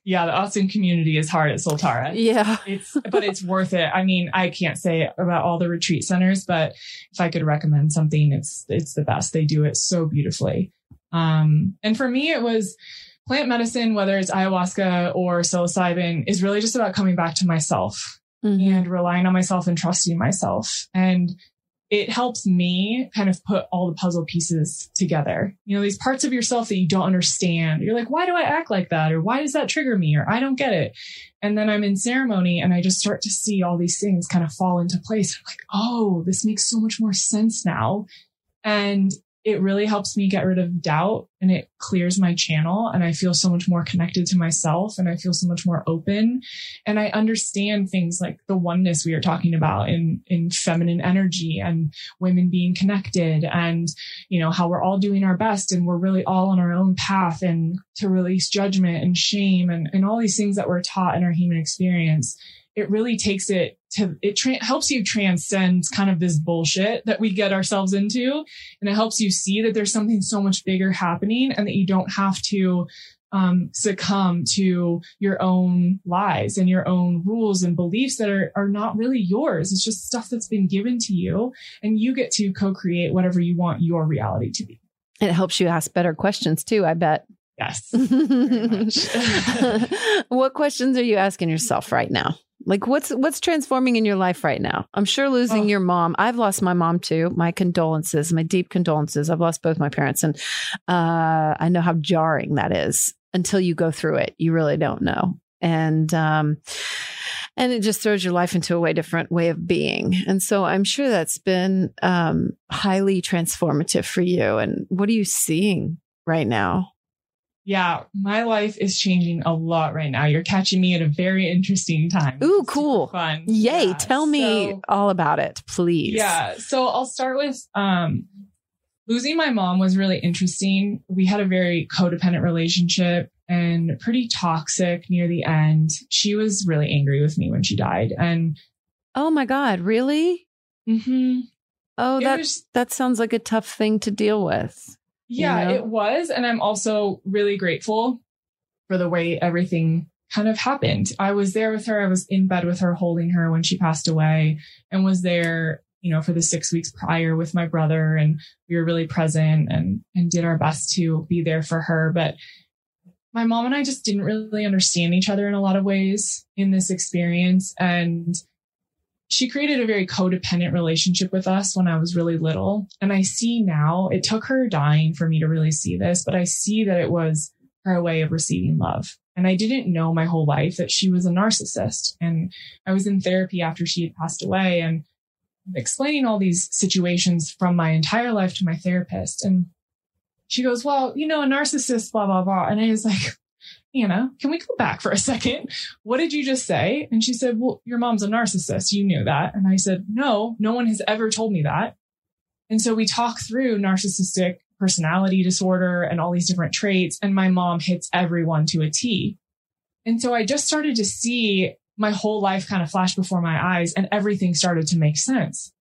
Yeah, the Austin community is hard at Soltara. Yeah. it's but it's worth it. I mean, I can't say about all the retreat centers, but if I could recommend something, it's it's the best. They do it so beautifully. Um, and for me, it was plant medicine, whether it's ayahuasca or psilocybin, is really just about coming back to myself Mhm. and relying on myself and trusting myself. And it helps me kind of put all the puzzle pieces together. You know, these parts of yourself that you don't understand. You're like, why do I act like that? Or why does that trigger me? Or I don't get it. And then I'm in ceremony and I just start to see all these things kind of fall into place. I'm like, oh, this makes so much more sense now. And it really helps me get rid of doubt and it clears my channel and I feel so much more connected to myself and I feel so much more open. And I understand things like the oneness we are talking about in in feminine energy and women being connected and you know how we're all doing our best and we're really all on our own path and to release judgment and shame and and all these things that we're taught in our human experience it really takes it to it tra- helps you transcend kind of this bullshit that we get ourselves into and it helps you see that there's something so much bigger happening and that you don't have to um, succumb to your own lies and your own rules and beliefs that are, are not really yours. It's just stuff that's been given to you and you get to co-create whatever you want your reality to be. It helps you ask better questions too, I bet. Yes. what questions are you asking yourself right now? Like what's what's transforming in your life right now? I'm sure losing Oh. your mom. I've lost my mom too. My condolences, my deep condolences. I've lost both my parents and uh I know how jarring that is. Until you go through it, you really don't know. And um and it just throws your life into a way different way of being. And so I'm sure that's been um highly transformative for you. And what are you seeing right now? Yeah. My life is changing a lot right now. You're catching me at a very interesting time. Ooh, cool. Fun. Yay, Yeah, tell me so- all about it, please. Yeah. So I'll start with um, losing my mom was really interesting. We had a very codependent relationship and pretty toxic near the end. She was really angry with me when she died. And Oh my God, really? Mm-hmm. Oh, that was- that sounds like a tough thing to deal with. Yeah, know? it was. And I'm also really grateful for the way everything kind of happened. I was there with her. I was in bed with her, holding her when she passed away and was there you know, for the six weeks prior with my brother and we were really present and, and did our best to be there for her. But my mom and I just didn't really understand each other in a lot of ways in this experience. And she created a very codependent relationship with us when I was really little. And I see now it took her dying for me to really see this, but I see that it was her way of receiving love. And I didn't know my whole life that she was a narcissist. And I was in therapy after she had passed away and explaining all these situations from my entire life to my therapist. And she goes, Well, you know, a narcissist, blah, blah, blah. And I was like, Anna, can we go back for a second? What did you just say? And she said, Well, your mom's a narcissist. You knew that. And I said, No, no one has ever told me that. And so we talk through narcissistic personality disorder and all these different traits. And my mom hits everyone to a T. And so I just started to see my whole life kind of flash before my eyes and everything started to make sense.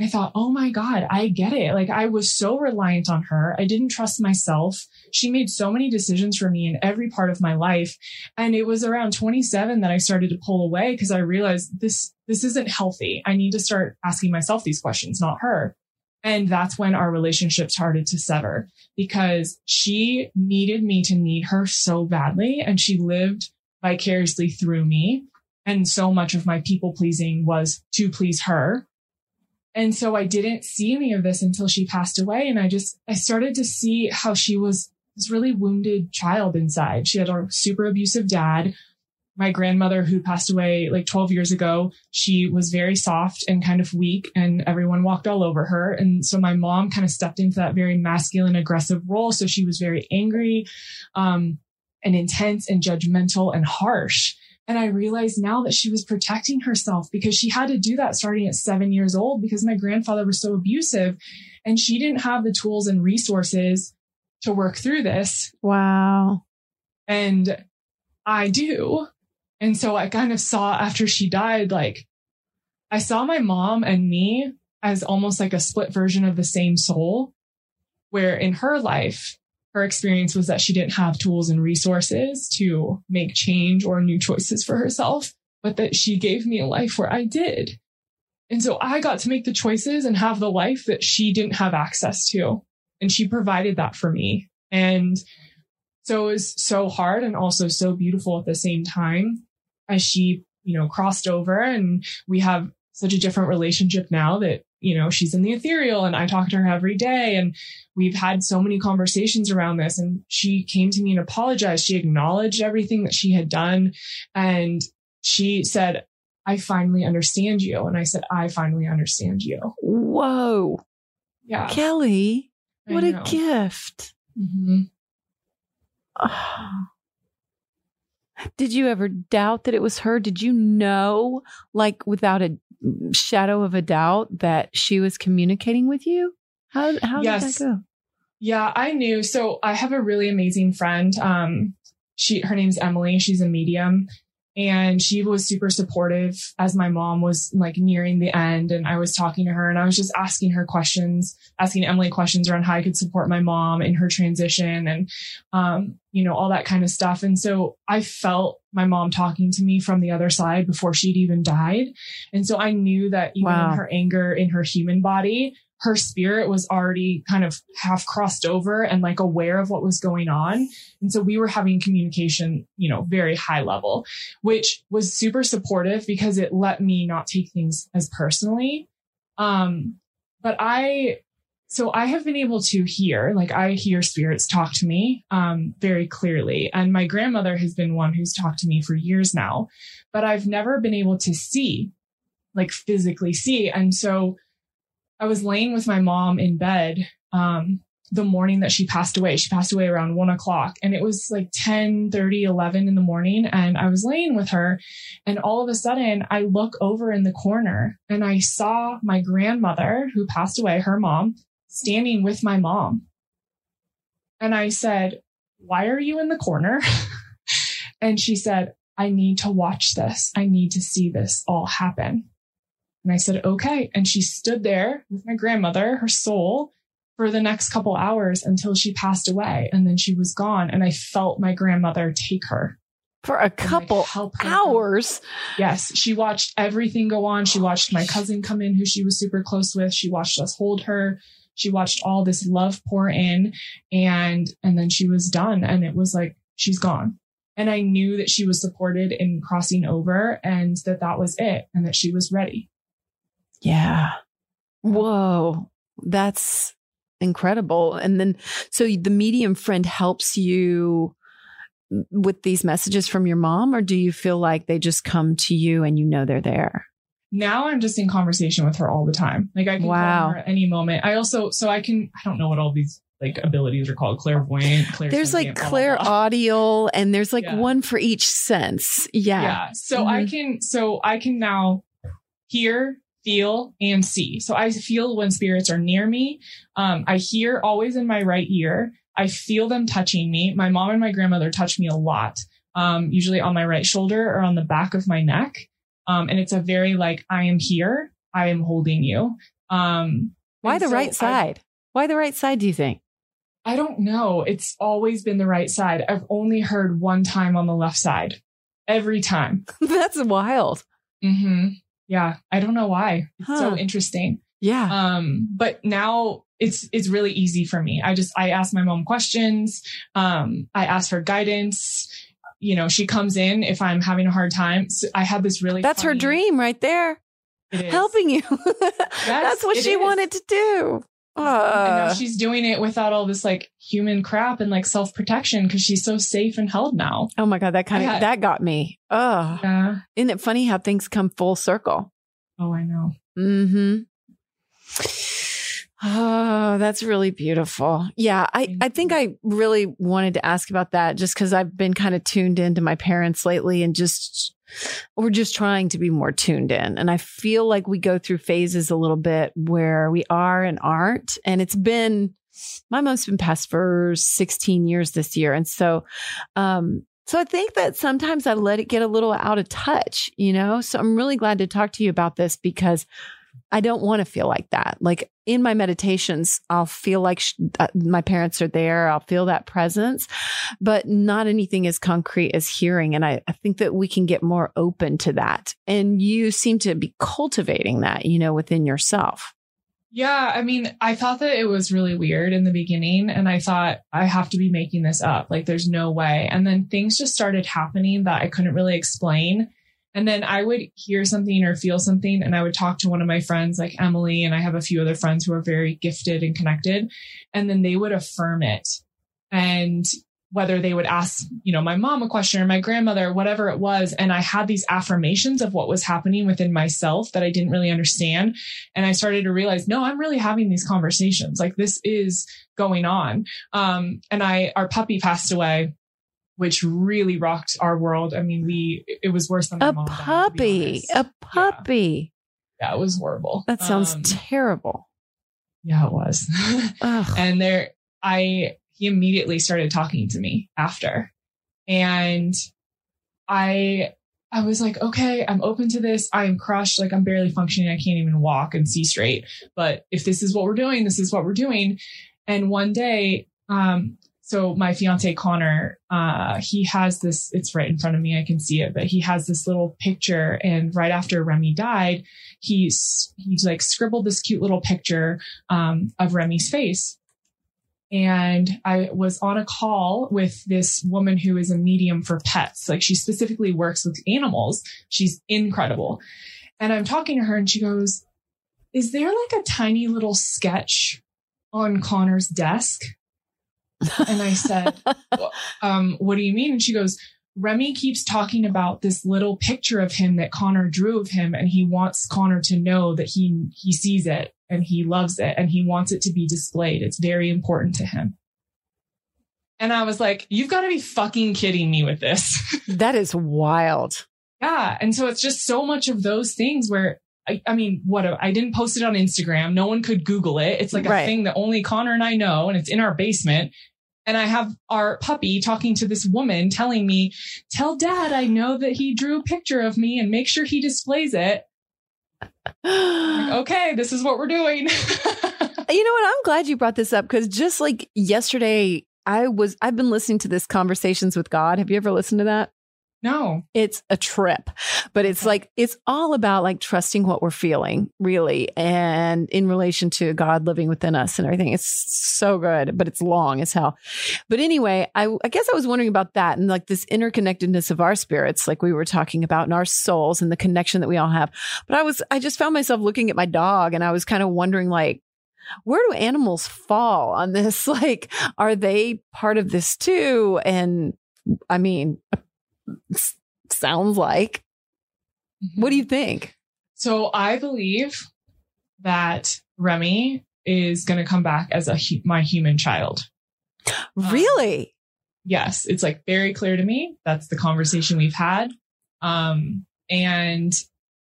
I thought, oh my God, I get it. Like I was so reliant on her. I didn't trust myself. She made so many decisions for me in every part of my life. And it was around 27 that I started to pull away because I realized this, this isn't healthy. I need to start asking myself these questions, not her. And that's when our relationship started to sever because she needed me to need her so badly. And she lived vicariously through me. And so much of my people pleasing was to please her and so I didn't see any of this until she passed away. And I just, I started to see how she was this really wounded child inside. She had a super abusive dad. My grandmother, who passed away like 12 years ago, she was very soft and kind of weak, and everyone walked all over her. And so my mom kind of stepped into that very masculine, aggressive role. So she was very angry um, and intense and judgmental and harsh. And I realized now that she was protecting herself because she had to do that starting at seven years old because my grandfather was so abusive and she didn't have the tools and resources to work through this. Wow. And I do. And so I kind of saw after she died, like I saw my mom and me as almost like a split version of the same soul, where in her life, her experience was that she didn't have tools and resources to make change or new choices for herself, but that she gave me a life where I did. And so I got to make the choices and have the life that she didn't have access to. And she provided that for me. And so it was so hard and also so beautiful at the same time as she, you know, crossed over and we have such a different relationship now that you know, she's in the ethereal and I talk to her every day. And we've had so many conversations around this. And she came to me and apologized. She acknowledged everything that she had done. And she said, I finally understand you. And I said, I finally understand you. Whoa. Yeah. Kelli, what a gift. Mm-hmm. Did you ever doubt that it was her? Did you know, like without a shadow of a doubt that she was communicating with you? How how yes. did that go? Yeah, I knew. So I have a really amazing friend. Um, she her name's Emily. She's a medium, and she was super supportive as my mom was like nearing the end and i was talking to her and i was just asking her questions asking emily questions around how i could support my mom in her transition and um, you know all that kind of stuff and so i felt my mom talking to me from the other side before she'd even died and so i knew that even wow. in her anger in her human body her spirit was already kind of half crossed over and like aware of what was going on. And so we were having communication, you know, very high level, which was super supportive because it let me not take things as personally. Um, but I, so I have been able to hear, like I hear spirits talk to me, um, very clearly. And my grandmother has been one who's talked to me for years now, but I've never been able to see, like physically see. And so, I was laying with my mom in bed um, the morning that she passed away. She passed away around one o'clock and it was like 10, 30, 11 in the morning. And I was laying with her and all of a sudden I look over in the corner and I saw my grandmother who passed away, her mom, standing with my mom. And I said, why are you in the corner? and she said, I need to watch this. I need to see this all happen. And I said, okay. And she stood there with my grandmother, her soul, for the next couple hours until she passed away. And then she was gone. And I felt my grandmother take her. for a couple like, help her hours. Yes, she watched everything go on. She watched my cousin come in, who she was super close with. She watched us hold her. She watched all this love pour in, and and then she was done. And it was like she's gone. And I knew that she was supported in crossing over, and that that was it, and that she was ready. Yeah. Whoa, that's incredible. And then, so the medium friend helps you with these messages from your mom, or do you feel like they just come to you and you know they're there? Now I'm just in conversation with her all the time. Like I can Wow. call her at any moment. I also, so I can, I don't know what all these like abilities are called, clairvoyant, There's like clairsentient, blah, blah, clair blah. and there's like Yeah. one for each sense. Yeah. yeah so i Mhm. can so i can now hear feel and see so i feel when spirits are near me um, i hear always in my right ear i feel them touching me my mom and my grandmother touch me a lot um, usually on my right shoulder or on the back of my neck um, and it's a very like i am here i am holding you um, Why the so right I- side? Why the right side, do you think? I don't know. It's always been the right side. I've only heard one time on the left side. Every time. That's wild. hmm Yeah. I don't know why. It's Huh. so interesting. Yeah. Um, but now it's it's really easy for me. I just I ask my mom questions. Um, I ask her guidance. You know, she comes in if I'm having a hard time. So I had this really That's her dream right there. Helping you. That's what she is. wanted to do. And now Uh, she's doing it without all this like human crap and like self protection because she's so safe and held now. oh my God, that kind I of that got me. Oh, Yeah. isn't it funny how things come full circle? Oh, I know. Mm-hmm. Oh, that's really beautiful. Yeah, I, I think. I really wanted to ask about that just because I've been kind of tuned into my parents lately and just we're just trying to be more tuned in. And I feel like we go through phases a little bit where we are and aren't. And it's been my mom's been passed for 16 years this year. And so um so I think that sometimes I let it get a little out of touch, you know? So I'm really glad to talk to you about this because I don't want to feel like that. Like in my meditations, I'll feel like sh- uh, my parents are there. I'll feel that presence, but not anything as concrete as hearing. And I, I think that we can get more open to that. And you seem to be cultivating that, you know, within yourself. Yeah, I mean, I thought that it was really weird in the beginning, and I thought I have to be making this up. Like, there's no way. And then things just started happening that I couldn't really explain. And then I would hear something or feel something, and I would talk to one of my friends, like Emily, and I have a few other friends who are very gifted and connected, and then they would affirm it. And whether they would ask, you know, my mom a question or my grandmother, whatever it was. And I had these affirmations of what was happening within myself that I didn't really understand. And I started to realize, no, I'm really having these conversations. Like this is going on. Um, and I, our puppy passed away, which really rocked our world. I mean, we, it was worse than A mom dying, to be puppy, honest. a puppy. Yeah, it was horrible. That sounds Um, terrible. yeah, it was. And there i he immediately started talking to me after and i i was like okay i'm open to this i'm crushed like i'm barely functioning i can't even walk and see straight but if this is what we're doing this is what we're doing and one day um so my fiance Connor, uh, he has this, it's right in front of me. I can see it, but he has this little picture. And right after Remy died, he's, he's like scribbled this cute little picture, um, of Remy's face. And I was on a call with this woman who is a medium for pets. Like she specifically works with animals. She's incredible. And I'm talking to her and she goes, is there like a tiny little sketch on Connor's desk? And I said, um, what do you mean? And she goes, Remy keeps talking about this little picture of him that Connor drew of him, and he wants Connor to know that he he sees it and he loves it and he wants it to be displayed. It's very important to him. And I was like, you've got to be fucking kidding me with this. That is wild. yeah. And so it's just so much of those things where I, I mean, what I didn't post it on Instagram. No one could Google it. It's like a Right. thing that only Connor and I know, and it's in our basement. And I have our puppy talking to this woman telling me, tell dad I know that he drew a picture of me and make sure he displays it. Like, okay, this is what we're doing. You know what? I'm glad you brought this up because just like yesterday, I was I've been listening to this Conversations with God. Have you ever listened to that? No. It's a trip, but it's like, it's all about like trusting what we're feeling, really. And in relation to God living within us and everything. It's so good, but it's long as hell. But anyway, I, I guess I was wondering about that and like this interconnectedness of our spirits, like we were talking about, and our souls and the connection that we all have. But I was, I just found myself looking at my dog and I was kind of wondering, like, where do animals fall on this? Like, are they part of this too? And I mean, sounds like. What do you think? So I believe that Remy is going to come back as a my human child. Um, Really? Yes, it's like very clear to me. That's the conversation we've had. Um, and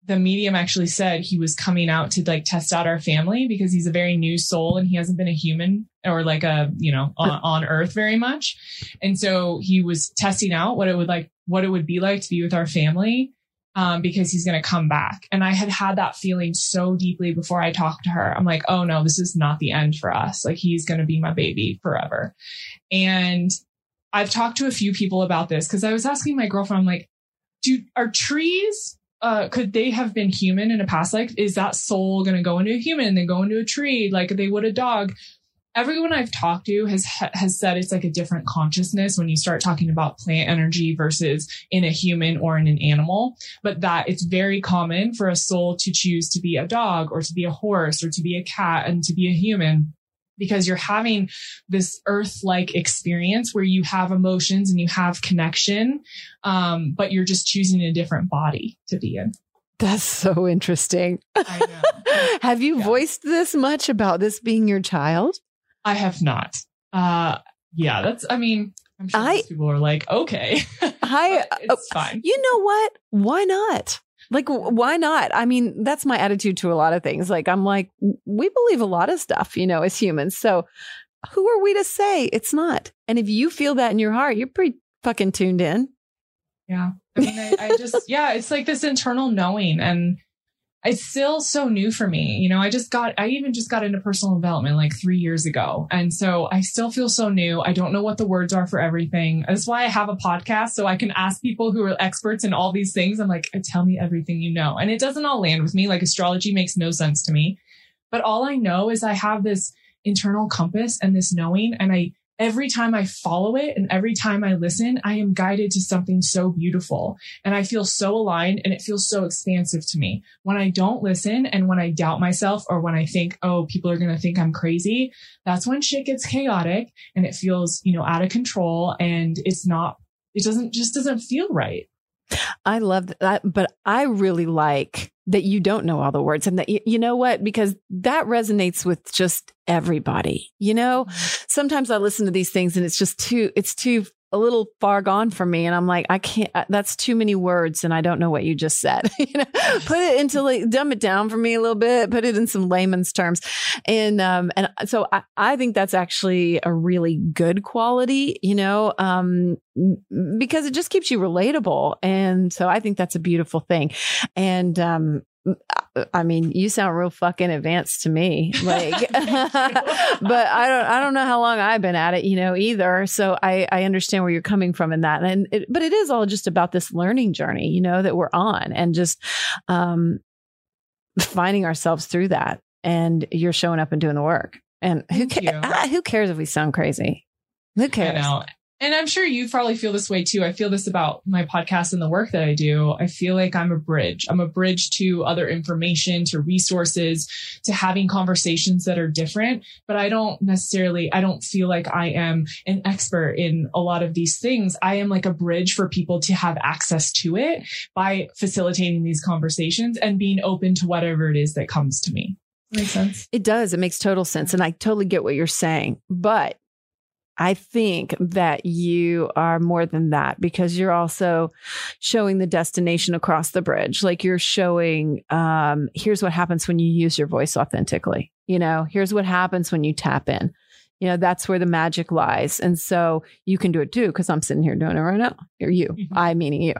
the medium actually said he was coming out to like test out our family because he's a very new soul and he hasn't been a human or like a, you know, on, on earth very much. And so he was testing out what it would like, what it would be like to be with our family. Um, because he's going to come back. And I had had that feeling so deeply before I talked to her. I'm like, oh no, this is not the end for us. Like he's going to be my baby forever. And I've talked to a few people about this because I was asking my girlfriend, I'm like, do are trees uh could they have been human in a past life? Is that soul gonna go into a human and then go into a tree like they would a dog? Everyone I've talked to has has said it's like a different consciousness when you start talking about plant energy versus in a human or in an animal, but that it's very common for a soul to choose to be a dog or to be a horse or to be a cat and to be a human because you're having this earth like experience where you have emotions and you have connection, um, but you're just choosing a different body to be in. That's so interesting. I know. Have you Yeah. voiced this much about this being your child? I have not. Uh, yeah, that's, I mean, I'm sure I- most people are like, okay, I, it's fine. you know what? Why not? Like, why not? I mean, that's my attitude to a lot of things. Like, I'm like, we believe a lot of stuff, you know, as humans. So who are we to say it's not? And if you feel that in your heart, you're pretty fucking tuned in. Yeah. I mean, I, I just, yeah, it's like this internal knowing and it's still so new for me. You know, I just got, I even just got into personal development like three years ago. And so I still feel so new. I don't know what the words are for everything. That's why I have a podcast so I can ask people who are experts in all these things. I'm like, tell me everything you know. And it doesn't all land with me. Like astrology makes no sense to me. But all I know is I have this internal compass and this knowing. And I, every time I follow it and every time I listen, I am guided to something so beautiful. And I feel so aligned and it feels so expansive to me. When I don't listen and when I doubt myself or when I think, oh, people are going to think I'm crazy, that's when shit gets chaotic and it feels, you know, out of control and it's not, it doesn't, just doesn't feel right. I love that, but I really like that you don't know all the words and that you, you know what because that resonates with just everybody. You know, mm-hmm. sometimes I listen to these things and it's just too it's too a little far gone for me and I'm like I can't uh, that's too many words and I don't know what you just said. you know, put it into like dumb it down for me a little bit, put it in some layman's terms. And um and so I I think that's actually a really good quality, you know, um because it just keeps you relatable and so I think that's a beautiful thing. And um I mean, you sound real fucking advanced to me. Like, but I don't, I don't know how long I've been at it, you know, either. So I, I understand where you're coming from in that. And, it, but it is all just about this learning journey, you know, that we're on and just, um, finding ourselves through that. And you're showing up and doing the work. And who, ca- ah, who cares if we sound crazy? Who cares? know. And I'm sure you probably feel this way too. I feel this about my podcast and the work that I do. I feel like I'm a bridge. I'm a bridge to other information, to resources, to having conversations that are different. But I don't necessarily, I don't feel like I am an expert in a lot of these things. I am like a bridge for people to have access to it by facilitating these conversations and being open to whatever it is that comes to me. Makes sense. It does. It makes total sense. And I totally get what you're saying. But I think that you are more than that because you're also showing the destination across the bridge. Like you're showing, um, here's what happens when you use your voice authentically. You know, here's what happens when you tap in. You know, that's where the magic lies. And so you can do it too, because I'm sitting here doing it right now. Or you, Mhm. I meaning you.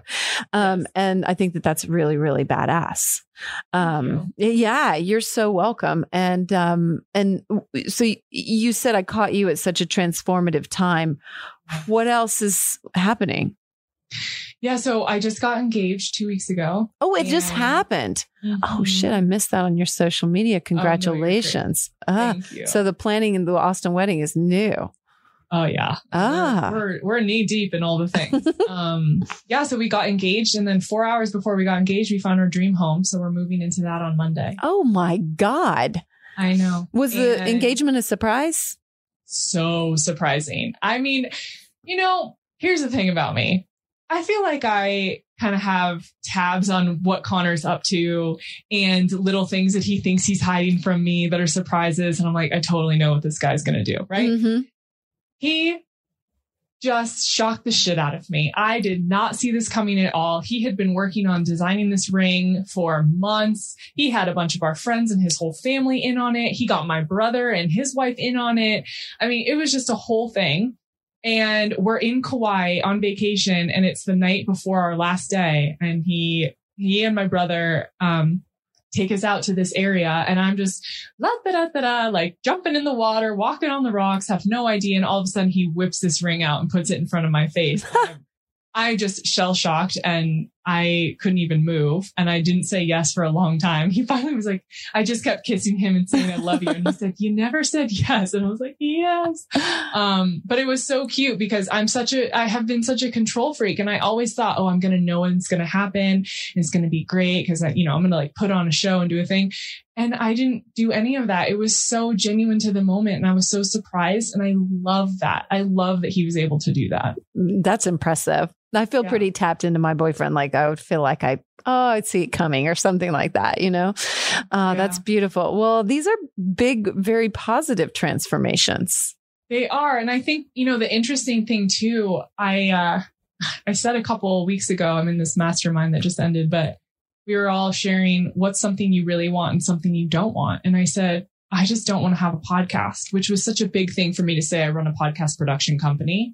Um, Yes. And I think that that's really, really badass. Um, yeah, you're so welcome. And, um, and so you said I caught you at such a transformative time. What else is happening? Yeah, so I just got engaged two weeks ago. Oh, it just happened. Oh Mhm. shit, I missed that on your social media. Oh, you're. Congratulations. ah, Thank you. so the planning in the Austin wedding is new. Oh yeah. Ah. We're, we're, we're knee deep in all the things. um, yeah. So we got engaged and then four hours before we got engaged, we found our dream home. So we're moving into that on Monday. Oh my God. I know. Was the engagement a surprise? so surprising? I mean, you know, here's the thing about me. I feel like I kind of have tabs on what Connor's up to and little things that he thinks he's hiding from me that are surprises. And I'm like, I totally know what this guy's going to do. Right. hmm he just shocked the shit out of me. I did not see this coming at all. He had been working on designing this ring for months. He had a bunch of our friends and his whole family in on it. He got my brother and his wife in on it. I mean, it was just a whole thing. And we're in Kauai on vacation and it's the night before our last day. And he, he and my brother, um, take us out to this area and I'm just la da da da da like jumping in the water, walking on the rocks, have no idea. And all of a sudden he whips this ring out and puts it in front of my face. I just shell shocked and I couldn't even move. And I didn't say yes for a long time. He finally was like, I just kept kissing him and saying, I love you. And he said, you never said yes. And I was like, yes. Um, but it was so cute because I'm such a, I have been such a control freak and I always thought, oh, I'm going to know when it's going to happen. It's going to be great because I, you know, I'm going to like put on a show and do a thing. And I didn't do any of that. It was so genuine to the moment and I was so surprised. And I love that. I love that he was able to do that. That's impressive. I feel Yeah. pretty tapped into my boyfriend. Like I would feel like I, oh, I'd see it coming or something like that, you know? Uh, That's beautiful. Well, these are big, very positive transformations. They are. And I think, you know, the interesting thing too, I, uh, I said a couple weeks ago, I'm in this mastermind that just ended, but we were all sharing what's something you really want and something you don't want. And I said, I just don't want to have a podcast, which was such a big thing for me to say. I run a podcast production company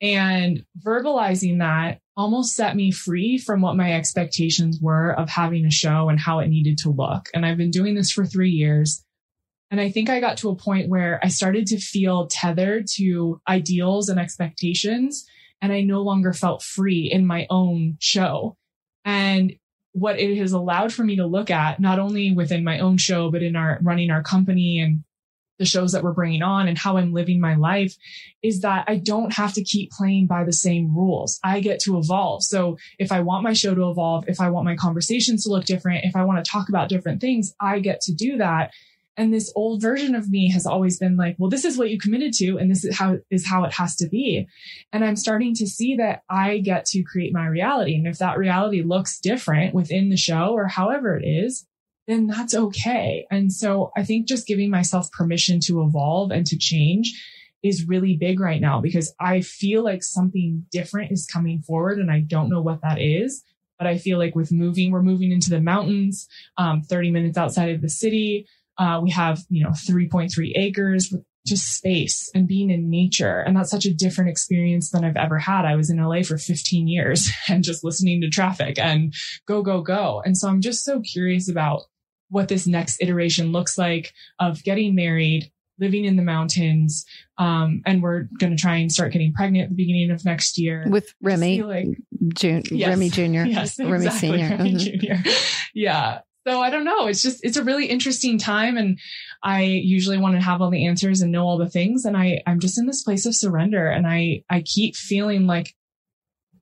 and verbalizing that almost set me free from what my expectations were of having a show and how it needed to look. And I've been doing this for three years. And I think I got to a point where I started to feel tethered to ideals and expectations. And I no longer felt free in my own show. And what it has allowed for me to look at, not only within my own show, but in our running our company and the shows that we're bringing on and how I'm living my life is that I don't have to keep playing by the same rules. I get to evolve. So if I want my show to evolve, if I want my conversations to look different, if I want to talk about different things, I get to do that. And this old version of me has always been like, well, this is what you committed to, and this is how is how it has to be. And I'm starting to see that I get to create my reality. And if that reality looks different within the show or however it is, then that's okay. And so I think just giving myself permission to evolve and to change is really big right now because I feel like something different is coming forward and I don't know what that is. But I feel like with moving, we're moving into the mountains, um, 30 minutes outside of the city. Uh, we have, you know, 3.3 acres with just space and being in nature. And that's such a different experience than I've ever had. I was in LA for 15 years and just listening to traffic and go, go, go. And so I'm just so curious about what this next iteration looks like of getting married, living in the mountains. Um, and we're going to try and start getting pregnant at the beginning of next year. With Remy, like- Jun- Yes. Remy Jr., yes, Remy exactly, Sr. Remy Mhm. Junior. Yeah. So I don't know. It's just, it's a really interesting time. And I usually want to have all the answers and know all the things. And I, I'm just in this place of surrender. And I, I keep feeling like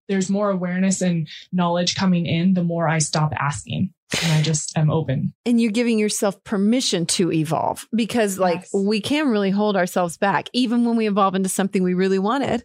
there's more awareness and knowledge coming in the more I stop asking and I just am open. and you're giving yourself permission to evolve because like Yes. we can really hold ourselves back even when we evolve into something we really wanted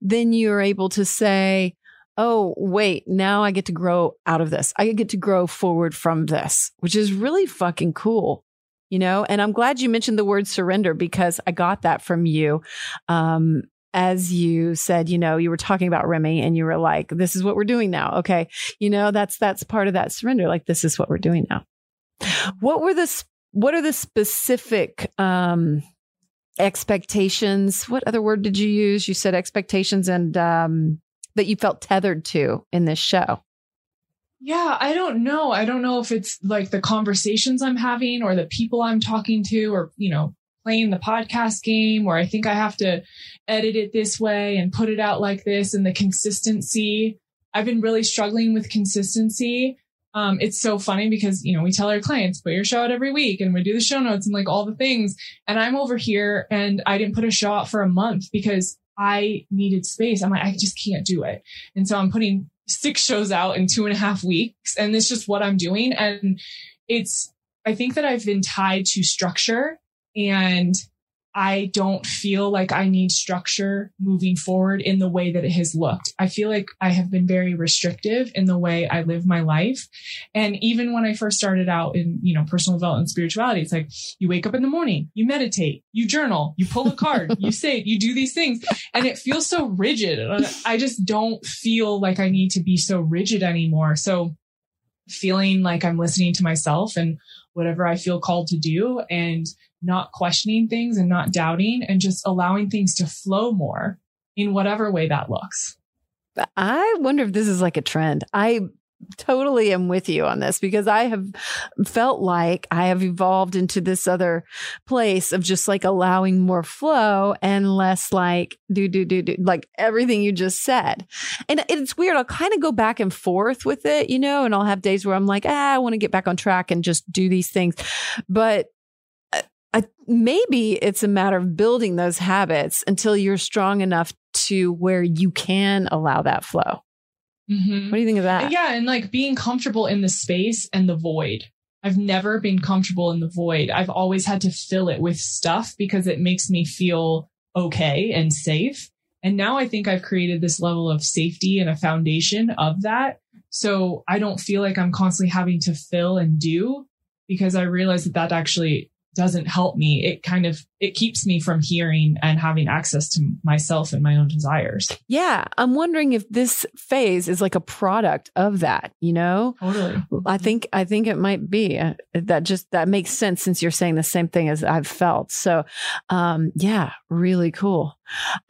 then you're able to say oh wait now i get to grow out of this i get to grow forward from this which is really fucking cool you know and i'm glad you mentioned the word surrender because i got that from you um as you said, you know, you were talking about Remy and you were like, this is what we're doing now. Okay. You know, that's, that's part of that surrender. Like, this is what we're doing now. What were the, what are the specific, um, expectations? What other word did you use? You said expectations and, um, that you felt tethered to in this show. Yeah, I don't know. I don't know if it's like the conversations I'm having or the people I'm talking to or, you know, playing the podcast game where I think I have to edit it this way and put it out like this and the consistency I've been really struggling with consistency. Um, it's so funny because, you know, we tell our clients, put your show out every week and we do the show notes and like all the things. And I'm over here and I didn't put a show out for a month because I needed space. I'm like, I just can't do it. And so I'm putting six shows out in two and a half weeks. And it's just what I'm doing. And it's, I think that I've been tied to structure and I don't feel like I need structure moving forward in the way that it has looked. I feel like I have been very restrictive in the way I live my life. And even when I first started out in, you know, personal development and spirituality, it's like you wake up in the morning, you meditate, you journal, you pull a card, you say, you do these things. And it feels so rigid. I just don't feel like I need to be so rigid anymore. So feeling like I'm listening to myself and whatever I feel called to do and not questioning things and not doubting and just allowing things to flow more in whatever way that looks. I wonder if this is like a trend. I totally am with you on this because I have felt like I have evolved into this other place of just like allowing more flow and less like do, do, do, do, like everything you just said. And it's weird. I'll kind of go back and forth with it, you know, and I'll have days where I'm like, ah, I want to get back on track and just do these things. But I, maybe it's a matter of building those habits until you're strong enough to where you can allow that flow. Mm-hmm. What do you think of that? Yeah, and like being comfortable in the space and the void. I've never been comfortable in the void. I've always had to fill it with stuff because it makes me feel okay and safe. And now I think I've created this level of safety and a foundation of that. So I don't feel like I'm constantly having to fill and do because I realize that that actually doesn't help me. It kind of it keeps me from hearing and having access to myself and my own desires. Yeah. I'm wondering if this phase is like a product of that you know? Totally. I think i think it might be. That just that makes sense since you're saying the same thing as i've felt. So um yeah really cool.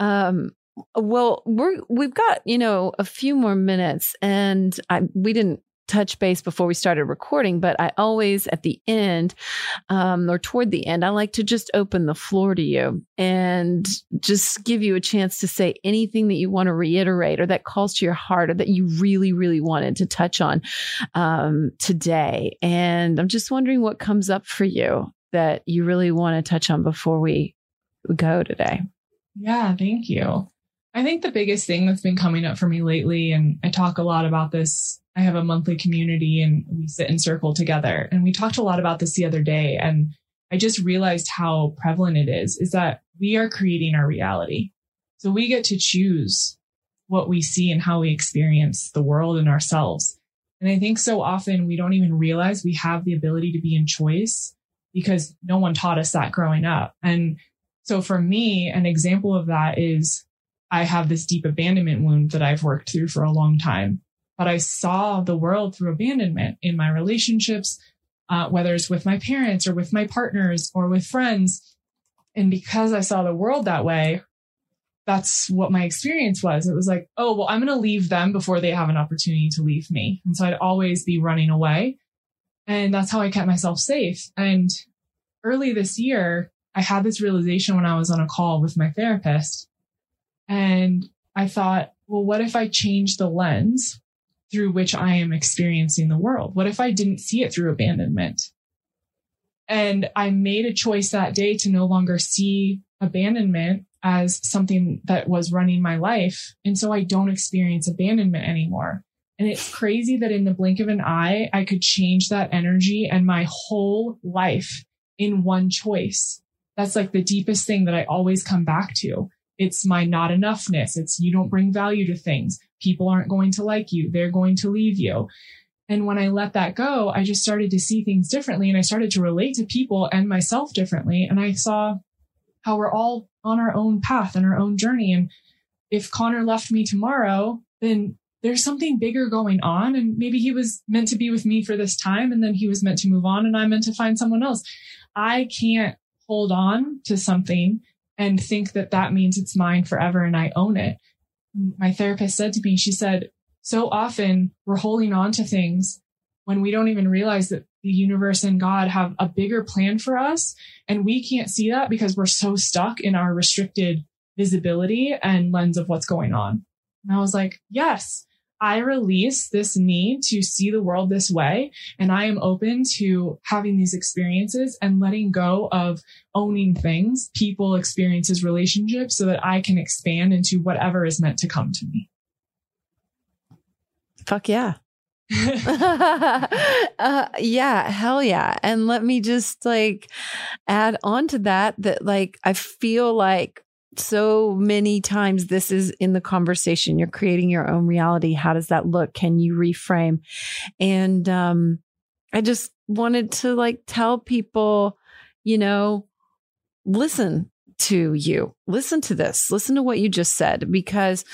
Um well we're we've got you know a few more minutes and i we didn't touch base before we started recording, but I always at the end um, or toward the end, I like to just open the floor to you and just give you a chance to say anything that you want to reiterate or that calls to your heart or that you really, really wanted to touch on um, today. And I'm just wondering what comes up for you that you really want to touch on before we, we go today. Yeah, thank you. I think the biggest thing that's been coming up for me lately, and I talk a lot about this I have a monthly community and we sit in circle together. And we talked a lot about this the other day. And I just realized how prevalent it is, is that we are creating our reality. So we get to choose what we see and how we experience the world and ourselves. And I think so often we don't even realize we have the ability to be in choice because no one taught us that growing up. And so for me, an example of that is I have this deep abandonment wound that I've worked through for a long time but I saw the world through abandonment in my relationships, uh, whether it's with my parents or with my partners or with friends. And because I saw the world that way, that's what my experience was. It was like, oh, well, I'm going to leave them before they have an opportunity to leave me. And so I'd always be running away. And that's how I kept myself safe. And early this year, I had this realization when I was on a call with my therapist. And I thought, well, what if I change the lens through which I am experiencing the world? What if I didn't see it through abandonment? And I made a choice that day to no longer see abandonment as something that was running my life. And so I don't experience abandonment anymore. And it's crazy that in the blink of an eye, I could change that energy and my whole life in one choice. That's like the deepest thing that I always come back to. It's my not enoughness. It's you don't bring value to things. People aren't going to like you. They're going to leave you. And when I let that go, I just started to see things differently and I started to relate to people and myself differently. And I saw how we're all on our own path and our own journey. And if Connor left me tomorrow, then there's something bigger going on. And maybe he was meant to be with me for this time and then he was meant to move on and I'm meant to find someone else. I can't hold on to something and think that that means it's mine forever and I own it my therapist said to me, she said, so often we're holding on to things when we don't even realize that the universe and God have a bigger plan for us. And we can't see that because we're so stuck in our restricted visibility and lens of what's going on. And I was like, yes, I release this need to see the world this way. And I am open to having these experiences and letting go of owning things, people, experiences, relationships so that I can expand into whatever is meant to come to me. Fuck yeah. uh, yeah, hell yeah. And let me just like add on to that that like I feel like so many times this is in the conversation. You're creating your own reality. How does that look? Can you reframe? And um I just wanted to like tell people, you know, listen, to you. Listen to this. Listen to what you just said because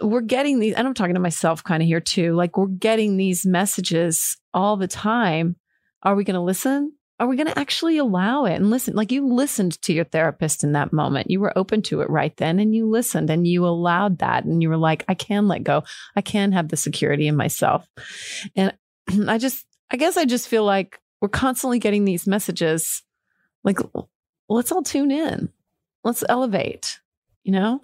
we're getting these, and I'm talking to myself kind of here too. Like we're getting these messages all the time. Are we going to listen? Are we going to actually allow it and listen? Like you listened to your therapist in that moment. You were open to it right then and you listened and you allowed that. And you were like, I can let go. I can have the security in myself. And I just, I guess I just feel like we're constantly getting these messages like, let's all tune in let's elevate, you know?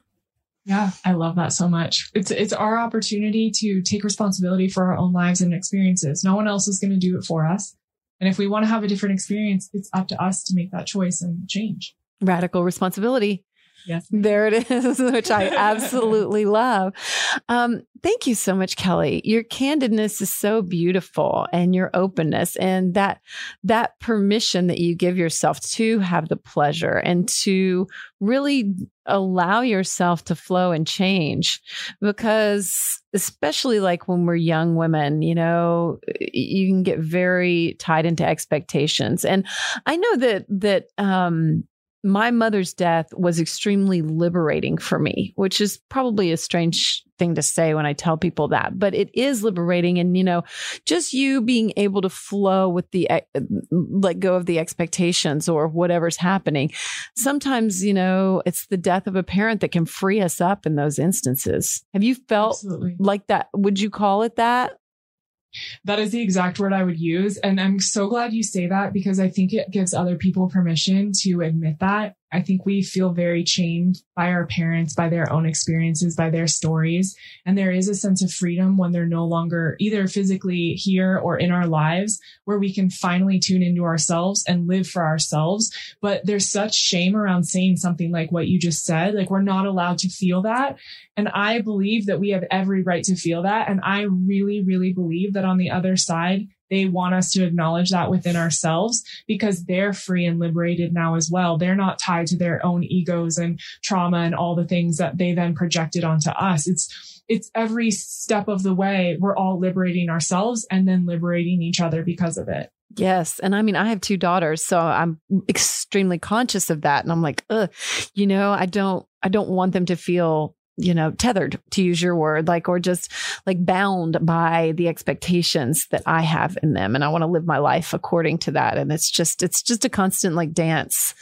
Yeah, I love that so much. It's it's our opportunity to take responsibility for our own lives and experiences. No one else is going to do it for us. And if we want to have a different experience, it's up to us to make that choice and change. Radical responsibility. Yes. There it is, which I absolutely love. Um, thank you so much, Kelli. Your candidness is so beautiful and your openness and that that permission that you give yourself to have the pleasure and to really allow yourself to flow and change because especially like when we're young women you know you can get very tied into expectations. And i know that that um my mother's death was extremely liberating for me, which is probably a strange thing to say when I tell people that, but it is liberating. And, you know, just you being able to flow with the, eh, let go of the expectations or whatever's happening. Sometimes, you know, it's the death of a parent that can free us up in those instances. Have you felt Absolutely. like that? Would you call it that? That is the exact word I would use. And I'm so glad you say that because I think it gives other people permission to admit that I think we feel very chained by our parents, by their own experiences, by their stories. And there is a sense of freedom when they're no longer either physically here or in our lives where we can finally tune into ourselves and live for ourselves. But there's such shame around saying something like what you just said. Like we're not allowed to feel that. And I believe that we have every right to feel that. And I really, really believe that on the other side, they want us to acknowledge that within ourselves because they're free and liberated now as well. They're not tied to their own egos and trauma and all the things that they then projected onto us. It's, it's every step of the way. We're all liberating ourselves and then liberating each other because of it. Yes. And I mean, I have two daughters, so I'm extremely conscious of that. And I'm like, you know, I don't, I don't want them to feel you know, tethered to use your word, like, or just like bound by the expectations that I have in them. And I want to live my life according to that. And it's just, it's just a constant like dance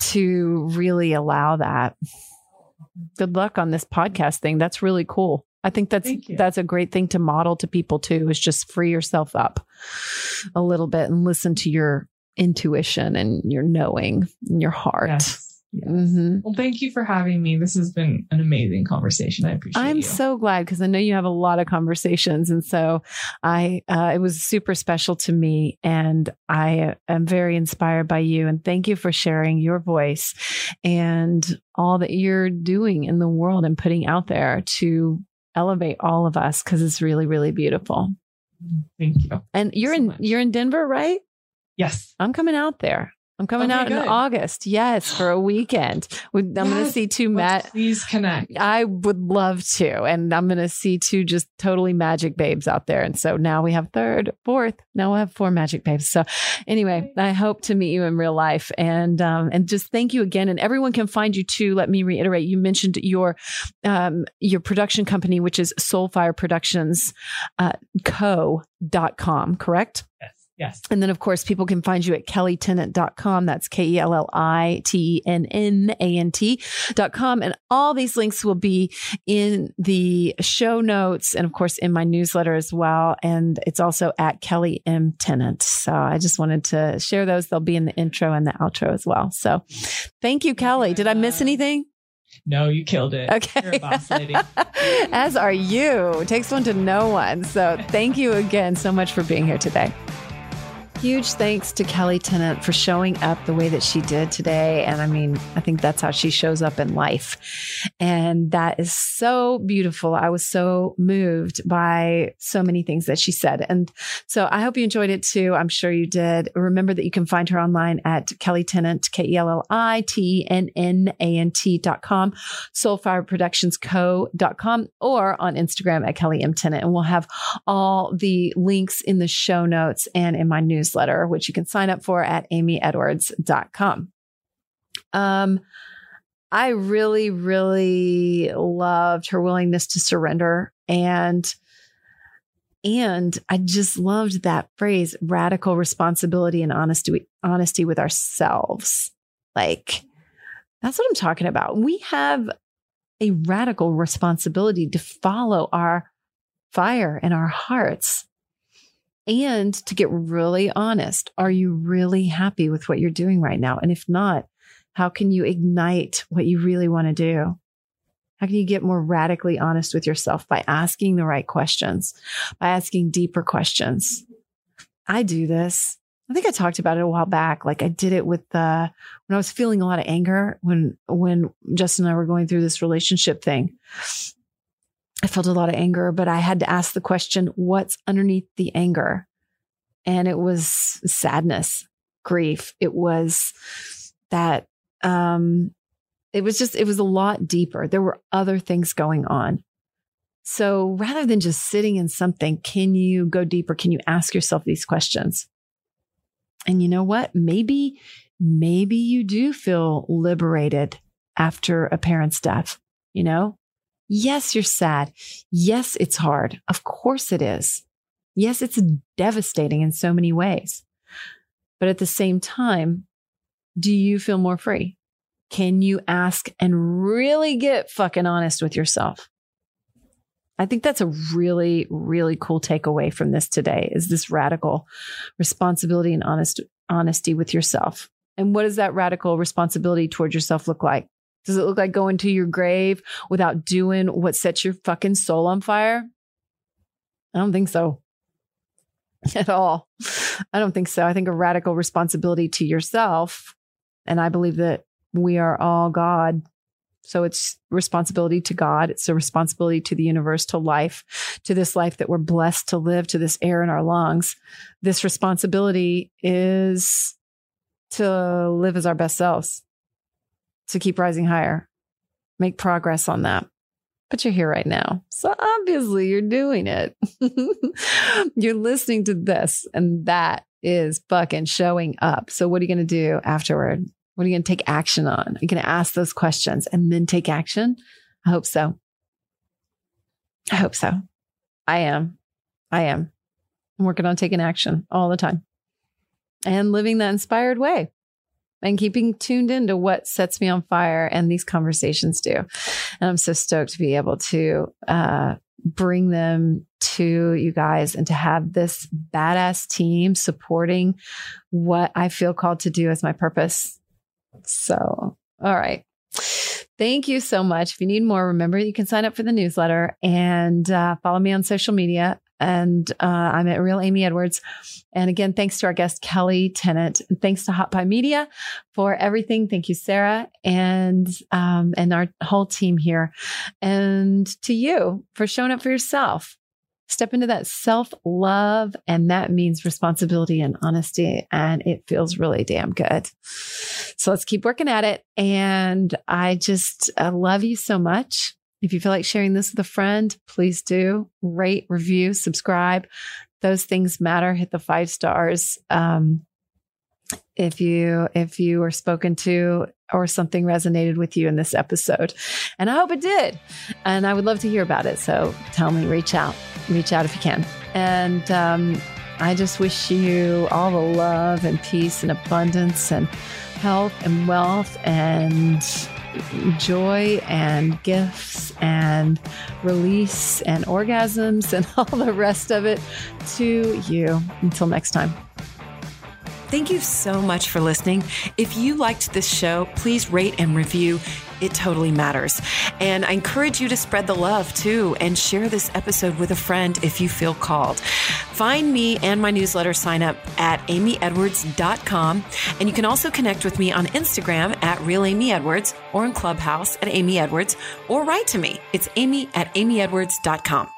to really allow that. Good luck on this podcast thing. That's really cool. I think that's that's a great thing to model to people too is just free yourself up a little bit and listen to your intuition and your knowing and your heart. Yes. Yes. Mm-hmm. Well, thank you for having me. This has been an amazing conversation. I appreciate it. I'm you. so glad because I know you have a lot of conversations. And so I, uh, it was super special to me. And I am very inspired by you. And thank you for sharing your voice and all that you're doing in the world and putting out there to elevate all of us because it's really, really beautiful. Thank you. And you're so in, much. you're in Denver, right? Yes. I'm coming out there. I'm coming okay, out good. in August. Yes, for a weekend. I'm yes, going to see two Matt. Please connect. I would love to, and I'm going to see two just totally magic babes out there. And so now we have third, fourth. Now we'll have four magic babes. So anyway, I hope to meet you in real life, and um, and just thank you again. And everyone can find you too. Let me reiterate. You mentioned your um, your production company, which is Soulfire Productions uh, com. correct? Yes. Yes. And then, of course, people can find you at kellitennant.com. That's K E L L I T E N N A N T.com. And all these links will be in the show notes and, of course, in my newsletter as well. And it's also at Kelli M. Tennant. So I just wanted to share those. They'll be in the intro and the outro as well. So thank you, Kelli. Did I miss anything? No, you killed it. Okay. You're a boss lady. As are you. It takes one to know one. So thank you again so much for being here today. Huge thanks to Kelli Tennant for showing up the way that she did today. And I mean, I think that's how she shows up in life. And that is so beautiful. I was so moved by so many things that she said. And so I hope you enjoyed it too. I'm sure you did. Remember that you can find her online at Kelli Tennant, K E L L I T E N N A N T dot com, soulfireproductionsco.com, or on Instagram at Kelli M. Tennant. And we'll have all the links in the show notes and in my news newsletter, which you can sign up for at amyedwards.com. Um, I really, really loved her willingness to surrender and and I just loved that phrase radical responsibility and honesty honesty with ourselves. Like that's what I'm talking about. We have a radical responsibility to follow our fire in our hearts and to get really honest. Are you really happy with what you're doing right now? And if not, how can you ignite what you really want to do? How can you get more radically honest with yourself by asking the right questions, by asking deeper questions? I do this. I think I talked about it a while back. Like I did it with uh, when I was feeling a lot of anger when when Justin and I were going through this relationship thing. I felt a lot of anger, but I had to ask the question, what's underneath the anger? And it was sadness, grief. It was that, um, it was just, it was a lot deeper. There were other things going on. So rather than just sitting in something, can you go deeper? Can you ask yourself these questions? And you know what? Maybe, maybe you do feel liberated after a parent's death. You know, Yes, you're sad. Yes, it's hard. Of course it is. Yes, it's devastating in so many ways. But at the same time, do you feel more free? Can you ask and really get fucking honest with yourself? I think that's a really, really cool takeaway from this today is this radical responsibility and honest honesty with yourself. And what does that radical responsibility towards yourself look like? Does it look like going to your grave without doing what sets your fucking soul on fire? I don't think so at all. I don't think so. I think a radical responsibility to yourself. And I believe that we are all God. So it's responsibility to God. It's a responsibility to the universe, to life, to this life that we're blessed to live, to this air in our lungs. This responsibility is to live as our best selves to keep rising higher, make progress on that. But you're here right now. So obviously you're doing it. you're listening to this, and that is fucking showing up. So, what are you going to do afterward? What are you going to take action on? Are you going to ask those questions and then take action? I hope so. I hope so. I am. I am. I'm working on taking action all the time and living that inspired way and keeping tuned into what sets me on fire and these conversations do. And I'm so stoked to be able to uh, bring them to you guys and to have this badass team supporting what I feel called to do as my purpose. So, all right. Thank you so much. If you need more, remember you can sign up for the newsletter and uh, follow me on social media and uh, I'm at Real Amy Edwards. And again, thanks to our guest, Kelli Tennant. And thanks to Hot Pie Media for everything. Thank you, Sarah, and, um, and our whole team here. And to you for showing up for yourself. Step into that self love, and that means responsibility and honesty. And it feels really damn good. So let's keep working at it. And I just I love you so much. If you feel like sharing this with a friend, please do rate, review, subscribe. Those things matter. Hit the five stars. Um, if you if you were spoken to or something resonated with you in this episode and i hope it did and i would love to hear about it so tell me reach out reach out if you can and um, i just wish you all the love and peace and abundance and health and wealth and joy and gifts and release and orgasms and all the rest of it to you. Until next time. Thank you so much for listening. If you liked this show, please rate and review. It totally matters. And I encourage you to spread the love too and share this episode with a friend if you feel called. Find me and my newsletter sign up at amyedwards.com. And you can also connect with me on Instagram at Real Amy Edwards or in Clubhouse at Amy Edwards or write to me. It's amy at amyedwards.com.